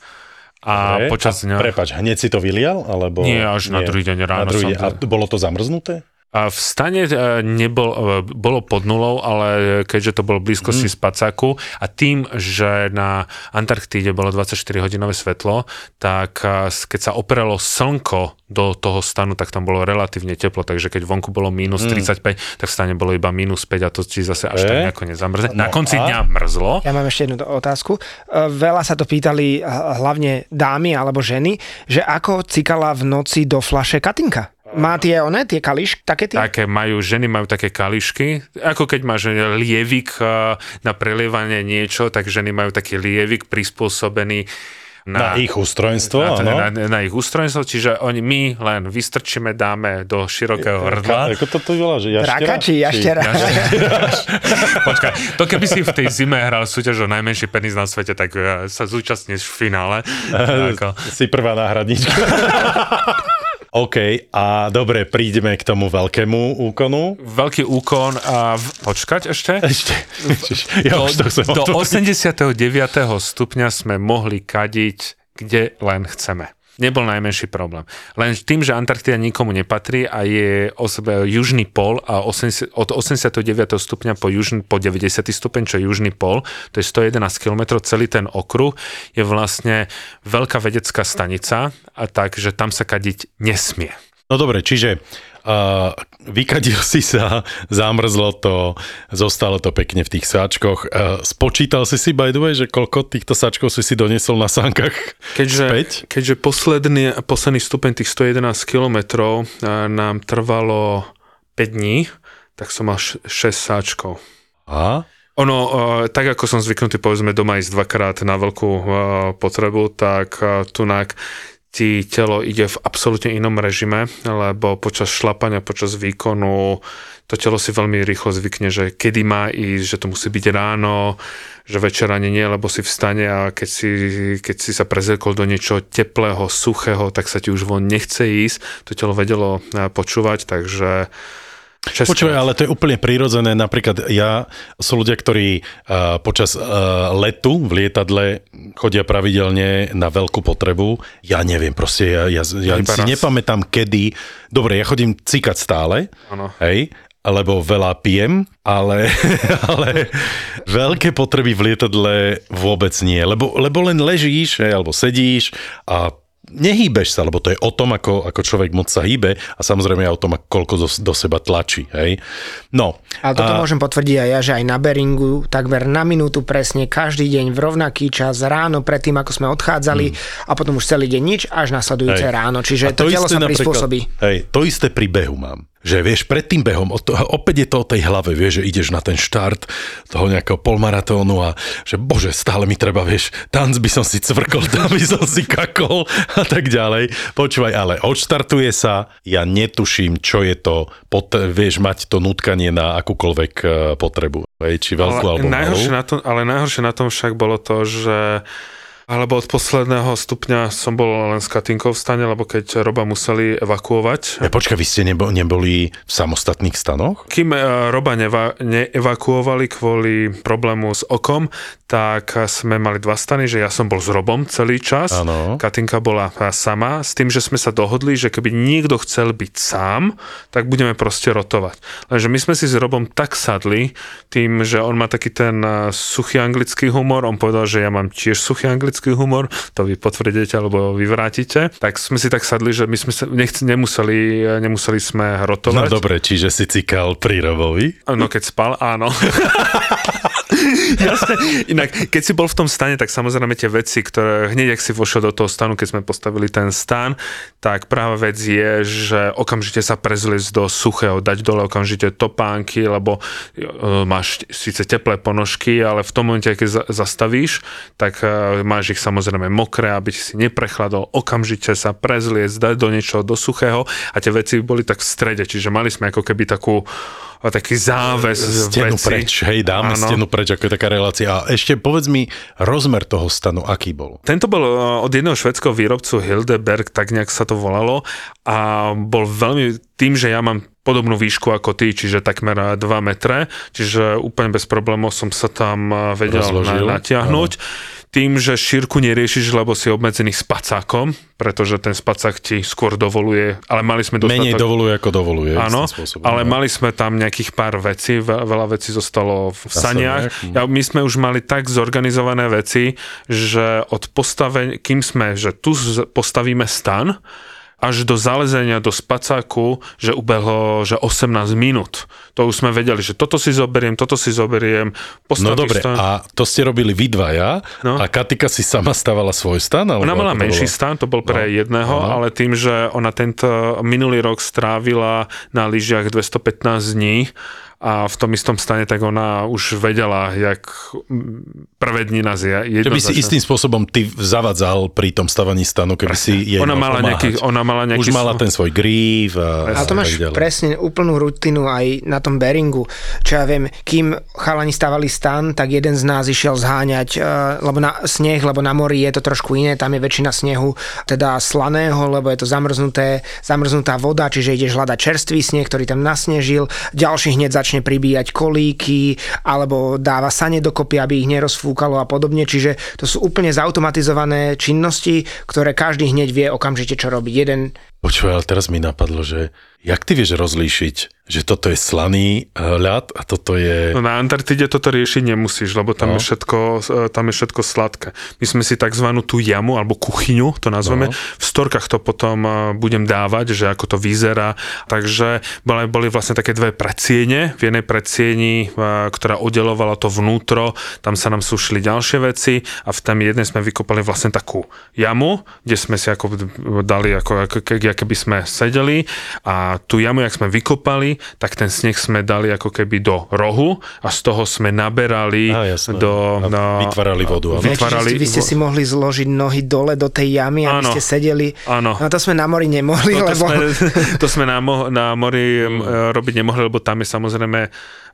a Dobre. počas dňa... Prepač, hneď si to vylial? Alebo... Nie, až na druhý deň ráno Na druhý som deň. A to- bolo to zamrznuté? A v stane e, nebol, e, bolo pod nulou, ale keďže to bolo blízkosti mm. Spacáku a tým, že na Antarktíde bolo 24-hodinové svetlo, tak e, keď sa oprelo slnko do toho stanu, tak tam bolo relatívne teplo, takže keď vonku bolo minus mm. 35, tak v stane bolo iba minus 5 a to ti zase až e? tak nejako nezamrzne. No na konci a? dňa mrzlo. Ja mám ešte jednu otázku. Veľa sa to pýtali hlavne dámy alebo ženy, že ako cikala v noci do flaše Katinka? Má tie one, tie kališky, také tie? Také majú, ženy majú také kališky, ako keď máš lievik eh, na prelievanie niečo, tak ženy majú taký lievik prispôsobený na, na ich ústrojenstvo, na, áno. Na, na, na ich ústrojenstvo, čiže oni, my len vystrčíme, dáme do širokého hrdla. Ako to tu volá, že jaštera? Raka či jaštera? Počkaj, to keby si v tej zime hral súťaž o najmenší penis na svete, tak eh, sa zúčastníš v finále. Ako... Si prvá náhradnička. OK, a dobre, prídeme k tomu veľkému úkonu. Veľký úkon a... V... Počkať ešte? Ešte. Ja do, už to chcem do 89. stupňa sme mohli kadiť, kde len chceme nebol najmenší problém. Len tým, že Antarktida nikomu nepatrí a je osobe južný pol a 80, od 89. stupňa po, južný, po 90. stupeň, čo je južný pol, to je 111 km, celý ten okruh je vlastne veľká vedecká stanica a tak, že tam sa kadiť nesmie. No dobre, čiže uh, vykadil si sa, zamrzlo to, zostalo to pekne v tých sáčkoch. Uh, spočítal si si, by the way, že koľko týchto sáčkov si si doniesol na sánkach keďže, späť? Keďže posledný, posledný stupeň tých 111 kilometrov uh, nám trvalo 5 dní, tak som mal 6 sáčkov. A? Ono, uh, tak ako som zvyknutý povedzme doma ísť dvakrát na veľkú uh, potrebu, tak uh, tunak ti telo ide v absolútne inom režime, lebo počas šlapania, počas výkonu to telo si veľmi rýchlo zvykne, že kedy má ísť, že to musí byť ráno, že večer ani nie, lebo si vstane a keď si, keď si sa prezekol do niečoho teplého, suchého, tak sa ti už von nechce ísť. To telo vedelo eh, počúvať, takže Počúvaj, ale to je úplne prirodzené. Napríklad ja, sú ľudia, ktorí uh, počas uh, letu v lietadle chodia pravidelne na veľkú potrebu. Ja neviem, proste ja, ja, ja si raz. nepamätám kedy. Dobre, ja chodím cikať stále, ano. hej, lebo veľa pijem, ale, ale veľké potreby v lietadle vôbec nie, lebo, lebo len ležíš, hej, alebo sedíš a nehýbeš sa, lebo to je o tom, ako, ako človek moc sa hýbe a samozrejme aj o tom, ako koľko do, do seba tlačí. Hej? No. Ale toto a... môžem potvrdiť aj ja, že aj na Beringu takmer na minútu presne každý deň v rovnaký čas ráno pred tým, ako sme odchádzali hmm. a potom už celý deň nič až nasledujúce hej. ráno. Čiže to, to telo sa prispôsobí. Hej, to isté pri behu mám že vieš, pred tým behom, opäť je to o tej hlave, vieš, že ideš na ten štart toho nejakého polmaratónu a že bože, stále mi treba, vieš, tanc by som si cvrkol, tam by som si kakol a tak ďalej. Počúvaj, ale odštartuje sa, ja netuším, čo je to, pot, vieš, mať to nutkanie na akúkoľvek e, potrebu, hej, či veľkú ale alebo najhoršie malú. Na tom, ale najhoršie na tom však bolo to, že alebo od posledného stupňa som bol len s Katinkou v stane, lebo keď Roba museli evakuovať. Ja, počkaj, vy ste nebo, neboli v samostatných stanoch? Kým e, Roba neva, neevakuovali kvôli problému s okom, tak sme mali dva stany, že ja som bol s Robom celý čas, ano. Katinka bola sama, s tým, že sme sa dohodli, že keby niekto chcel byť sám, tak budeme proste rotovať. Lenže my sme si s Robom tak sadli, tým, že on má taký ten e, suchý anglický humor, on povedal, že ja mám tiež suchý anglický britský humor, to vy potvrdíte alebo vyvrátite, tak sme si tak sadli, že my sme sa nechci, nemuseli, nemuseli sme rotovať. No dobre, čiže si cikal pri Robovi? No keď spal, áno. Jasne. Inak, keď si bol v tom stane, tak samozrejme tie veci, ktoré hneď, ak si vošiel do toho stanu, keď sme postavili ten stan, tak práva vec je, že okamžite sa prezliecť do suchého, dať dole okamžite topánky, lebo uh, máš síce teplé ponožky, ale v tom momente, keď zastavíš, tak uh, máš ich samozrejme mokré, aby si neprechladol, okamžite sa prezliecť, dať do niečoho, do suchého a tie veci boli tak v strede, čiže mali sme ako keby takú taký záves Stenu veci. preč, hej, dáme ano. stenu preč, ako je taká relácia. A ešte povedz mi rozmer toho stanu, aký bol? Tento bol e, od jedného švedského výrobcu Hildeberg, tak nejak sa to volalo a bol veľmi, tým, že ja mám podobnú výšku ako ty, čiže takmer 2 metre, čiže úplne bez problémov som sa tam e, vedel na, natiahnuť. Ano tým, že šírku neriešiš, lebo si obmedzený spacákom, pretože ten spacák ti skôr dovoluje, ale mali sme dostatok... Menej dovoluje, ako dovoluje. Áno, spôsobom, ale no. mali sme tam nejakých pár vecí, ve- veľa vecí zostalo v saniach. saniach, Ja, my sme už mali tak zorganizované veci, že od postavenia, kým sme, že tu postavíme stan, až do zalezenia do spacáku, že ubehlo, že 18 minút. To už sme vedeli, že toto si zoberiem, toto si zoberiem. No dobre, stan. a to ste robili vy dvaja No. a Katika si sama stavala svoj stan? Alebo Ona mala menší bolo? stan, to bol pre No, jedného, áno. ale tým, že ona tento minulý rok strávila na lyžiach 215 dní a v tom istom stane, tak ona už vedela, jak prvé dni nás je. By si istým spôsobom ty zavadzal pri tom stavaní stanu, keby si jej ona mal mala, pomáhať. nejaký, ona mala nejaký... Už mala ten svoj grív a, Ale to a máš ďalej. presne úplnú rutinu aj na tom Beringu. Čo ja viem, kým chalani stavali stan, tak jeden z nás išiel zháňať, eh, lebo na sneh, lebo na mori je to trošku iné, tam je väčšina snehu teda slaného, lebo je to zamrznuté, zamrznutá voda, čiže ideš hľadať čerstvý sneh, ktorý tam nasnežil, ďalší hneď začne pribíjať kolíky, alebo dáva sane dokopy, aby ich nerozfúkalo a podobne, čiže to sú úplne zautomatizované činnosti, ktoré každý hneď vie okamžite, čo robiť. Jeden Počúvaj, ale teraz mi napadlo, že jak ty vieš rozlíšiť, že toto je slaný eh, ľad a toto je... No na Antarktide toto riešiť nemusíš, lebo tam, No. je všetko, e, tam je všetko sladké. My sme si tzv. tú jamu alebo kuchyňu, to nazveme, No. v storkách to potom e, budem dávať, že ako to vyzerá. Takže boli, boli vlastne také dve predsiene. V jednej predsieni, ktorá oddelovala to vnútro, tam sa nám sušili ďalšie veci a v tam jednej sme vykopali vlastne takú jamu, kde sme si ako dali, ako, ako keby sme sedeli a tú jamu, jak sme vykopali, tak ten sneh sme dali ako keby do rohu a z toho sme naberali Á, jasné. do... A vytvárali vodu. Vy, Vytvárali... vy ste si mohli zložiť nohy dole do tej jamy, aby Áno. ste sedeli. Áno. No to sme na mori nemohli, No, to, lebo... sme, to sme na, mo- na mori mm. robiť nemohli, lebo tam je samozrejme,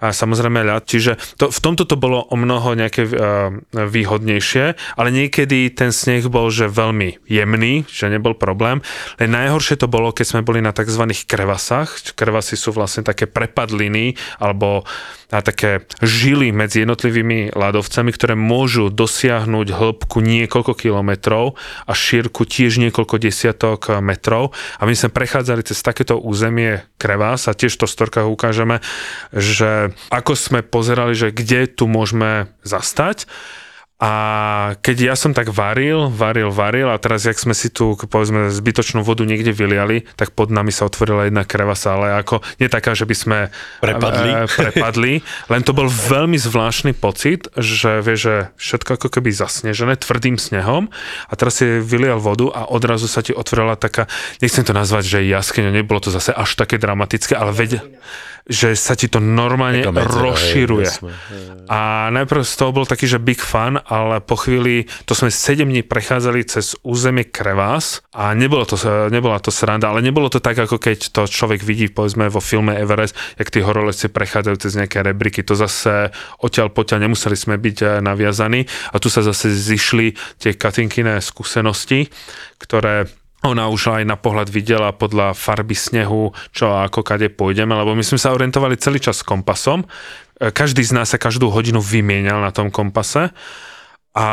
a samozrejme ľad. Čiže to, v tomto to bolo o mnoho nejaké uh, výhodnejšie, ale niekedy ten sneh bol že veľmi jemný, že nebol problém. Len najhoršie to bolo, keď sme boli na tzv. krevasách. Krevasy sú vlastne také prepadliny alebo a také žily medzi jednotlivými ľadovcami, ktoré môžu dosiahnuť hĺbku niekoľko kilometrov a šírku tiež niekoľko desiatok metrov. A my sme prechádzali cez takéto územie krevás a tiež to v storkách ukážeme, že ako sme pozerali, že kde tu môžeme zastať. A keď ja som tak varil, varil, varil a teraz, jak sme si tu, povedzme, zbytočnú vodu niekde vyliali, tak pod nami sa otvorila jedna krevasa, ale ako nie taká, že by sme Prepadli. e, prepadli. Len to bol veľmi zvláštny pocit, že vie, že všetko ako keby zasnežené tvrdým snehom a teraz si vylial vodu a odrazu sa ti otvorila taká, nechcem to nazvať, že jaskyňa, nebolo to zase až také dramatické, ale veď, že sa ti to normálne medzera, rozširuje. jasné. A najprv z toho bol taký, že big fun, ale po chvíli, to sme 7 dní prechádzali cez územie Krevás a nebolo to, nebola to sranda, ale nebolo to tak, ako keď to človek vidí, povedzme, vo filme Everest, jak tí horolezci prechádzajú cez nejaké rebriky, to zase odtiaľ potiaľ nemuseli sme byť eh, naviazaní. A tu sa zase zišli tie Katinkyné skúsenosti, ktoré ona už aj na pohľad videla podľa farby snehu, čo a ako kade pôjdeme, lebo my sme sa orientovali celý čas s kompasom. E, Každý z nás sa každú hodinu vymienial na tom kompase a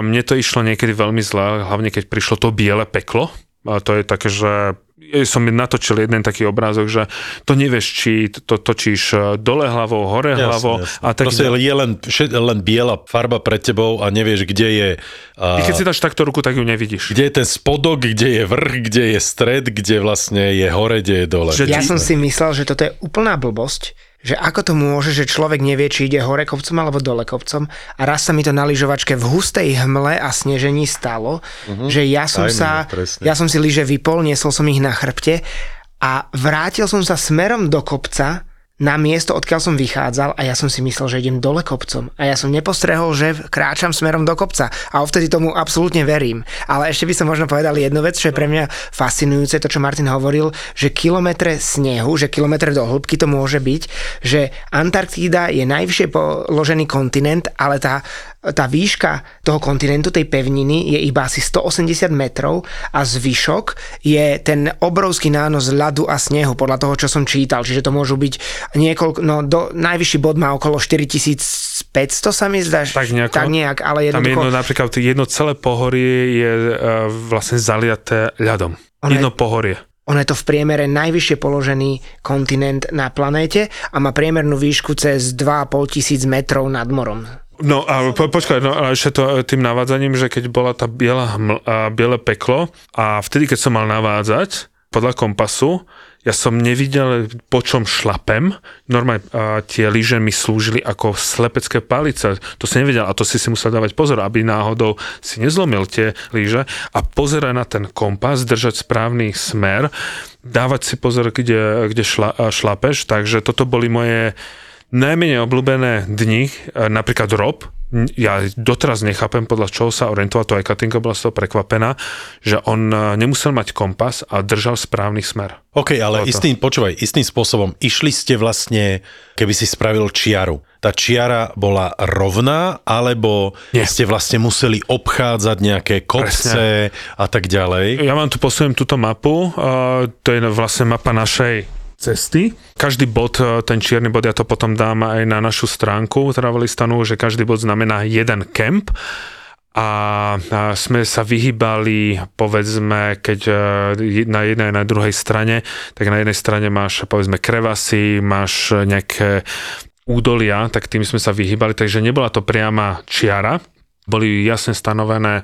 mne to išlo niekedy veľmi zle, hlavne keď prišlo to biele peklo. A to je také, že som natočil jeden taký obrázok, že to nevieš, či to točíš dole hlavou, hore hlavou a tak Proste je len, všet- len biela farba pred tebou a nevieš, kde je... A, Ty keď si dáš takto ruku, tak ju nevidíš. kde je ten spodok, kde je vrch, kde je stred, kde vlastne je hore, kde je dole. Že- Ja som si myslel, že toto je úplná blbosť, že ako to môže, že človek nevie, či ide hore kopcom alebo dole kopcom. A raz sa mi to na lyžovačke v hustej hmle a snežení stalo, že ja som Aj mne, sa, presne. ja som si lyže vypol, niesol som ich na chrbte a vrátil som sa smerom do kopca na miesto, odkiaľ som vychádzal a ja som si myslel, že idem dole kopcom. A ja som nepostrehol, že kráčam smerom do kopca. A vtedy tomu absolútne verím. Ale ešte by som možno povedal jednu vec, čo je pre mňa fascinujúce, to čo Martin hovoril, že kilometre snehu, že kilometre do hĺbky to môže byť, že Antarktída je najvyššie položený kontinent, ale tá tá výška toho kontinentu, tej pevniny je iba asi 180 metrov a zvyšok je ten obrovský nános ľadu a snehu podľa toho, čo som čítal. Čiže to môžu byť niekoľko, no do, najvyšší bod má okolo 4500 500 sa mi zdá. Tak nejako. Tak nejak, ale Tam jednoducho... jedno, napríklad jedno celé pohorie je uh, vlastne zaliaté ľadom. Ono je- jedno pohorie. Ono je to v priemere najvyššie položený kontinent na planéte a má priemernú výšku cez 2,5 tisíc metrov nad morom. No a po, počkaj, no ale ešte to tým navádzaním, že keď bola tá biela hml, a biele peklo a vtedy, keď som mal navádzať podľa kompasu, ja som nevidel, po čom šlapem. Normálne a, tie lyže mi slúžili ako slepecké palice. To si nevedel a to si si musel dávať pozor, aby náhodou si nezlomil tie lyže a pozerať na ten kompas, držať správny smer, dávať si pozor, kde, kde šla, a, šlapeš. Takže toto boli moje najmenej obľúbené dni, e, napríklad Rob, ja doteraz nechápem, podľa čoho sa orientoval, to aj Katinka bola z toho prekvapená, že on e, nemusel mať kompas a držal správny smer. OK, ale istým, počúvaj, istým spôsobom, išli ste vlastne, keby si spravil čiaru. Tá čiara bola rovná, alebo Nie. ste vlastne museli obchádzať nejaké kopce a tak ďalej? Ja vám tu posuniem túto mapu, uh, to je vlastne mapa našej cesty. Každý bod, e, ten čierny bod, ja to potom dám aj na našu stránku Travelistanu, že každý bod znamená jeden kemp. A sme sa vyhýbali, povedzme, keď e, na jednej a na druhej strane, tak na jednej strane máš, povedzme, krevasy, máš nejaké údolia, tak tým sme sa vyhýbali, takže nebola to priama čiara, boli jasne stanovené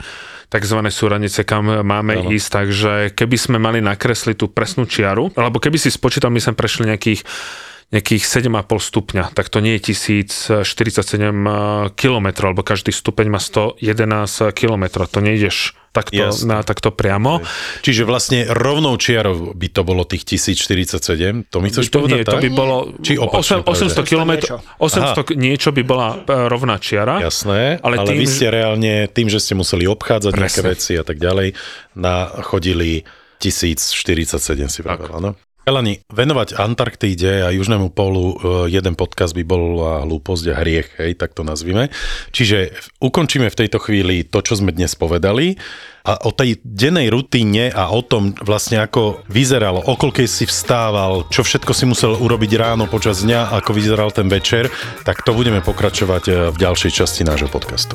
tzv. súradnice, kam máme Áno. ísť, takže keby sme mali nakresliť tú presnú čiaru, alebo keby si spočítal, my sme prešli nejakých nejakých 7,5 stupňa, tak to nie je 1047 km, lebo každý stupeň má 111 km, to nejdeš takto, na, takto priamo. Čiže vlastne rovnou čiarou by to bolo tých 1047, to mi chceš To, povedať nie, to tak? by bolo Či opačne 800 povedať? km, niečo. 800 niečo by bola e, rovná čiara. Jasné, ale, Ale tým, vy ste reálne, tým, že ste museli obchádzať Presne. nejaké veci a tak ďalej, nachodili 1047 si vravel, áno? Elani, venovať Antarktíde a Južnému pólu e, jeden podcast by bola hlúposť a hriech, hej, tak to nazvime. Čiže ukončíme v tejto chvíli to, čo sme dnes povedali a o tej dennej rutíne a o tom vlastne ako vyzeralo, o koľkej si vstával, čo všetko si musel urobiť ráno počas dňa, ako vyzeral ten večer, tak to budeme pokračovať e, v ďalšej časti nášho podcastu.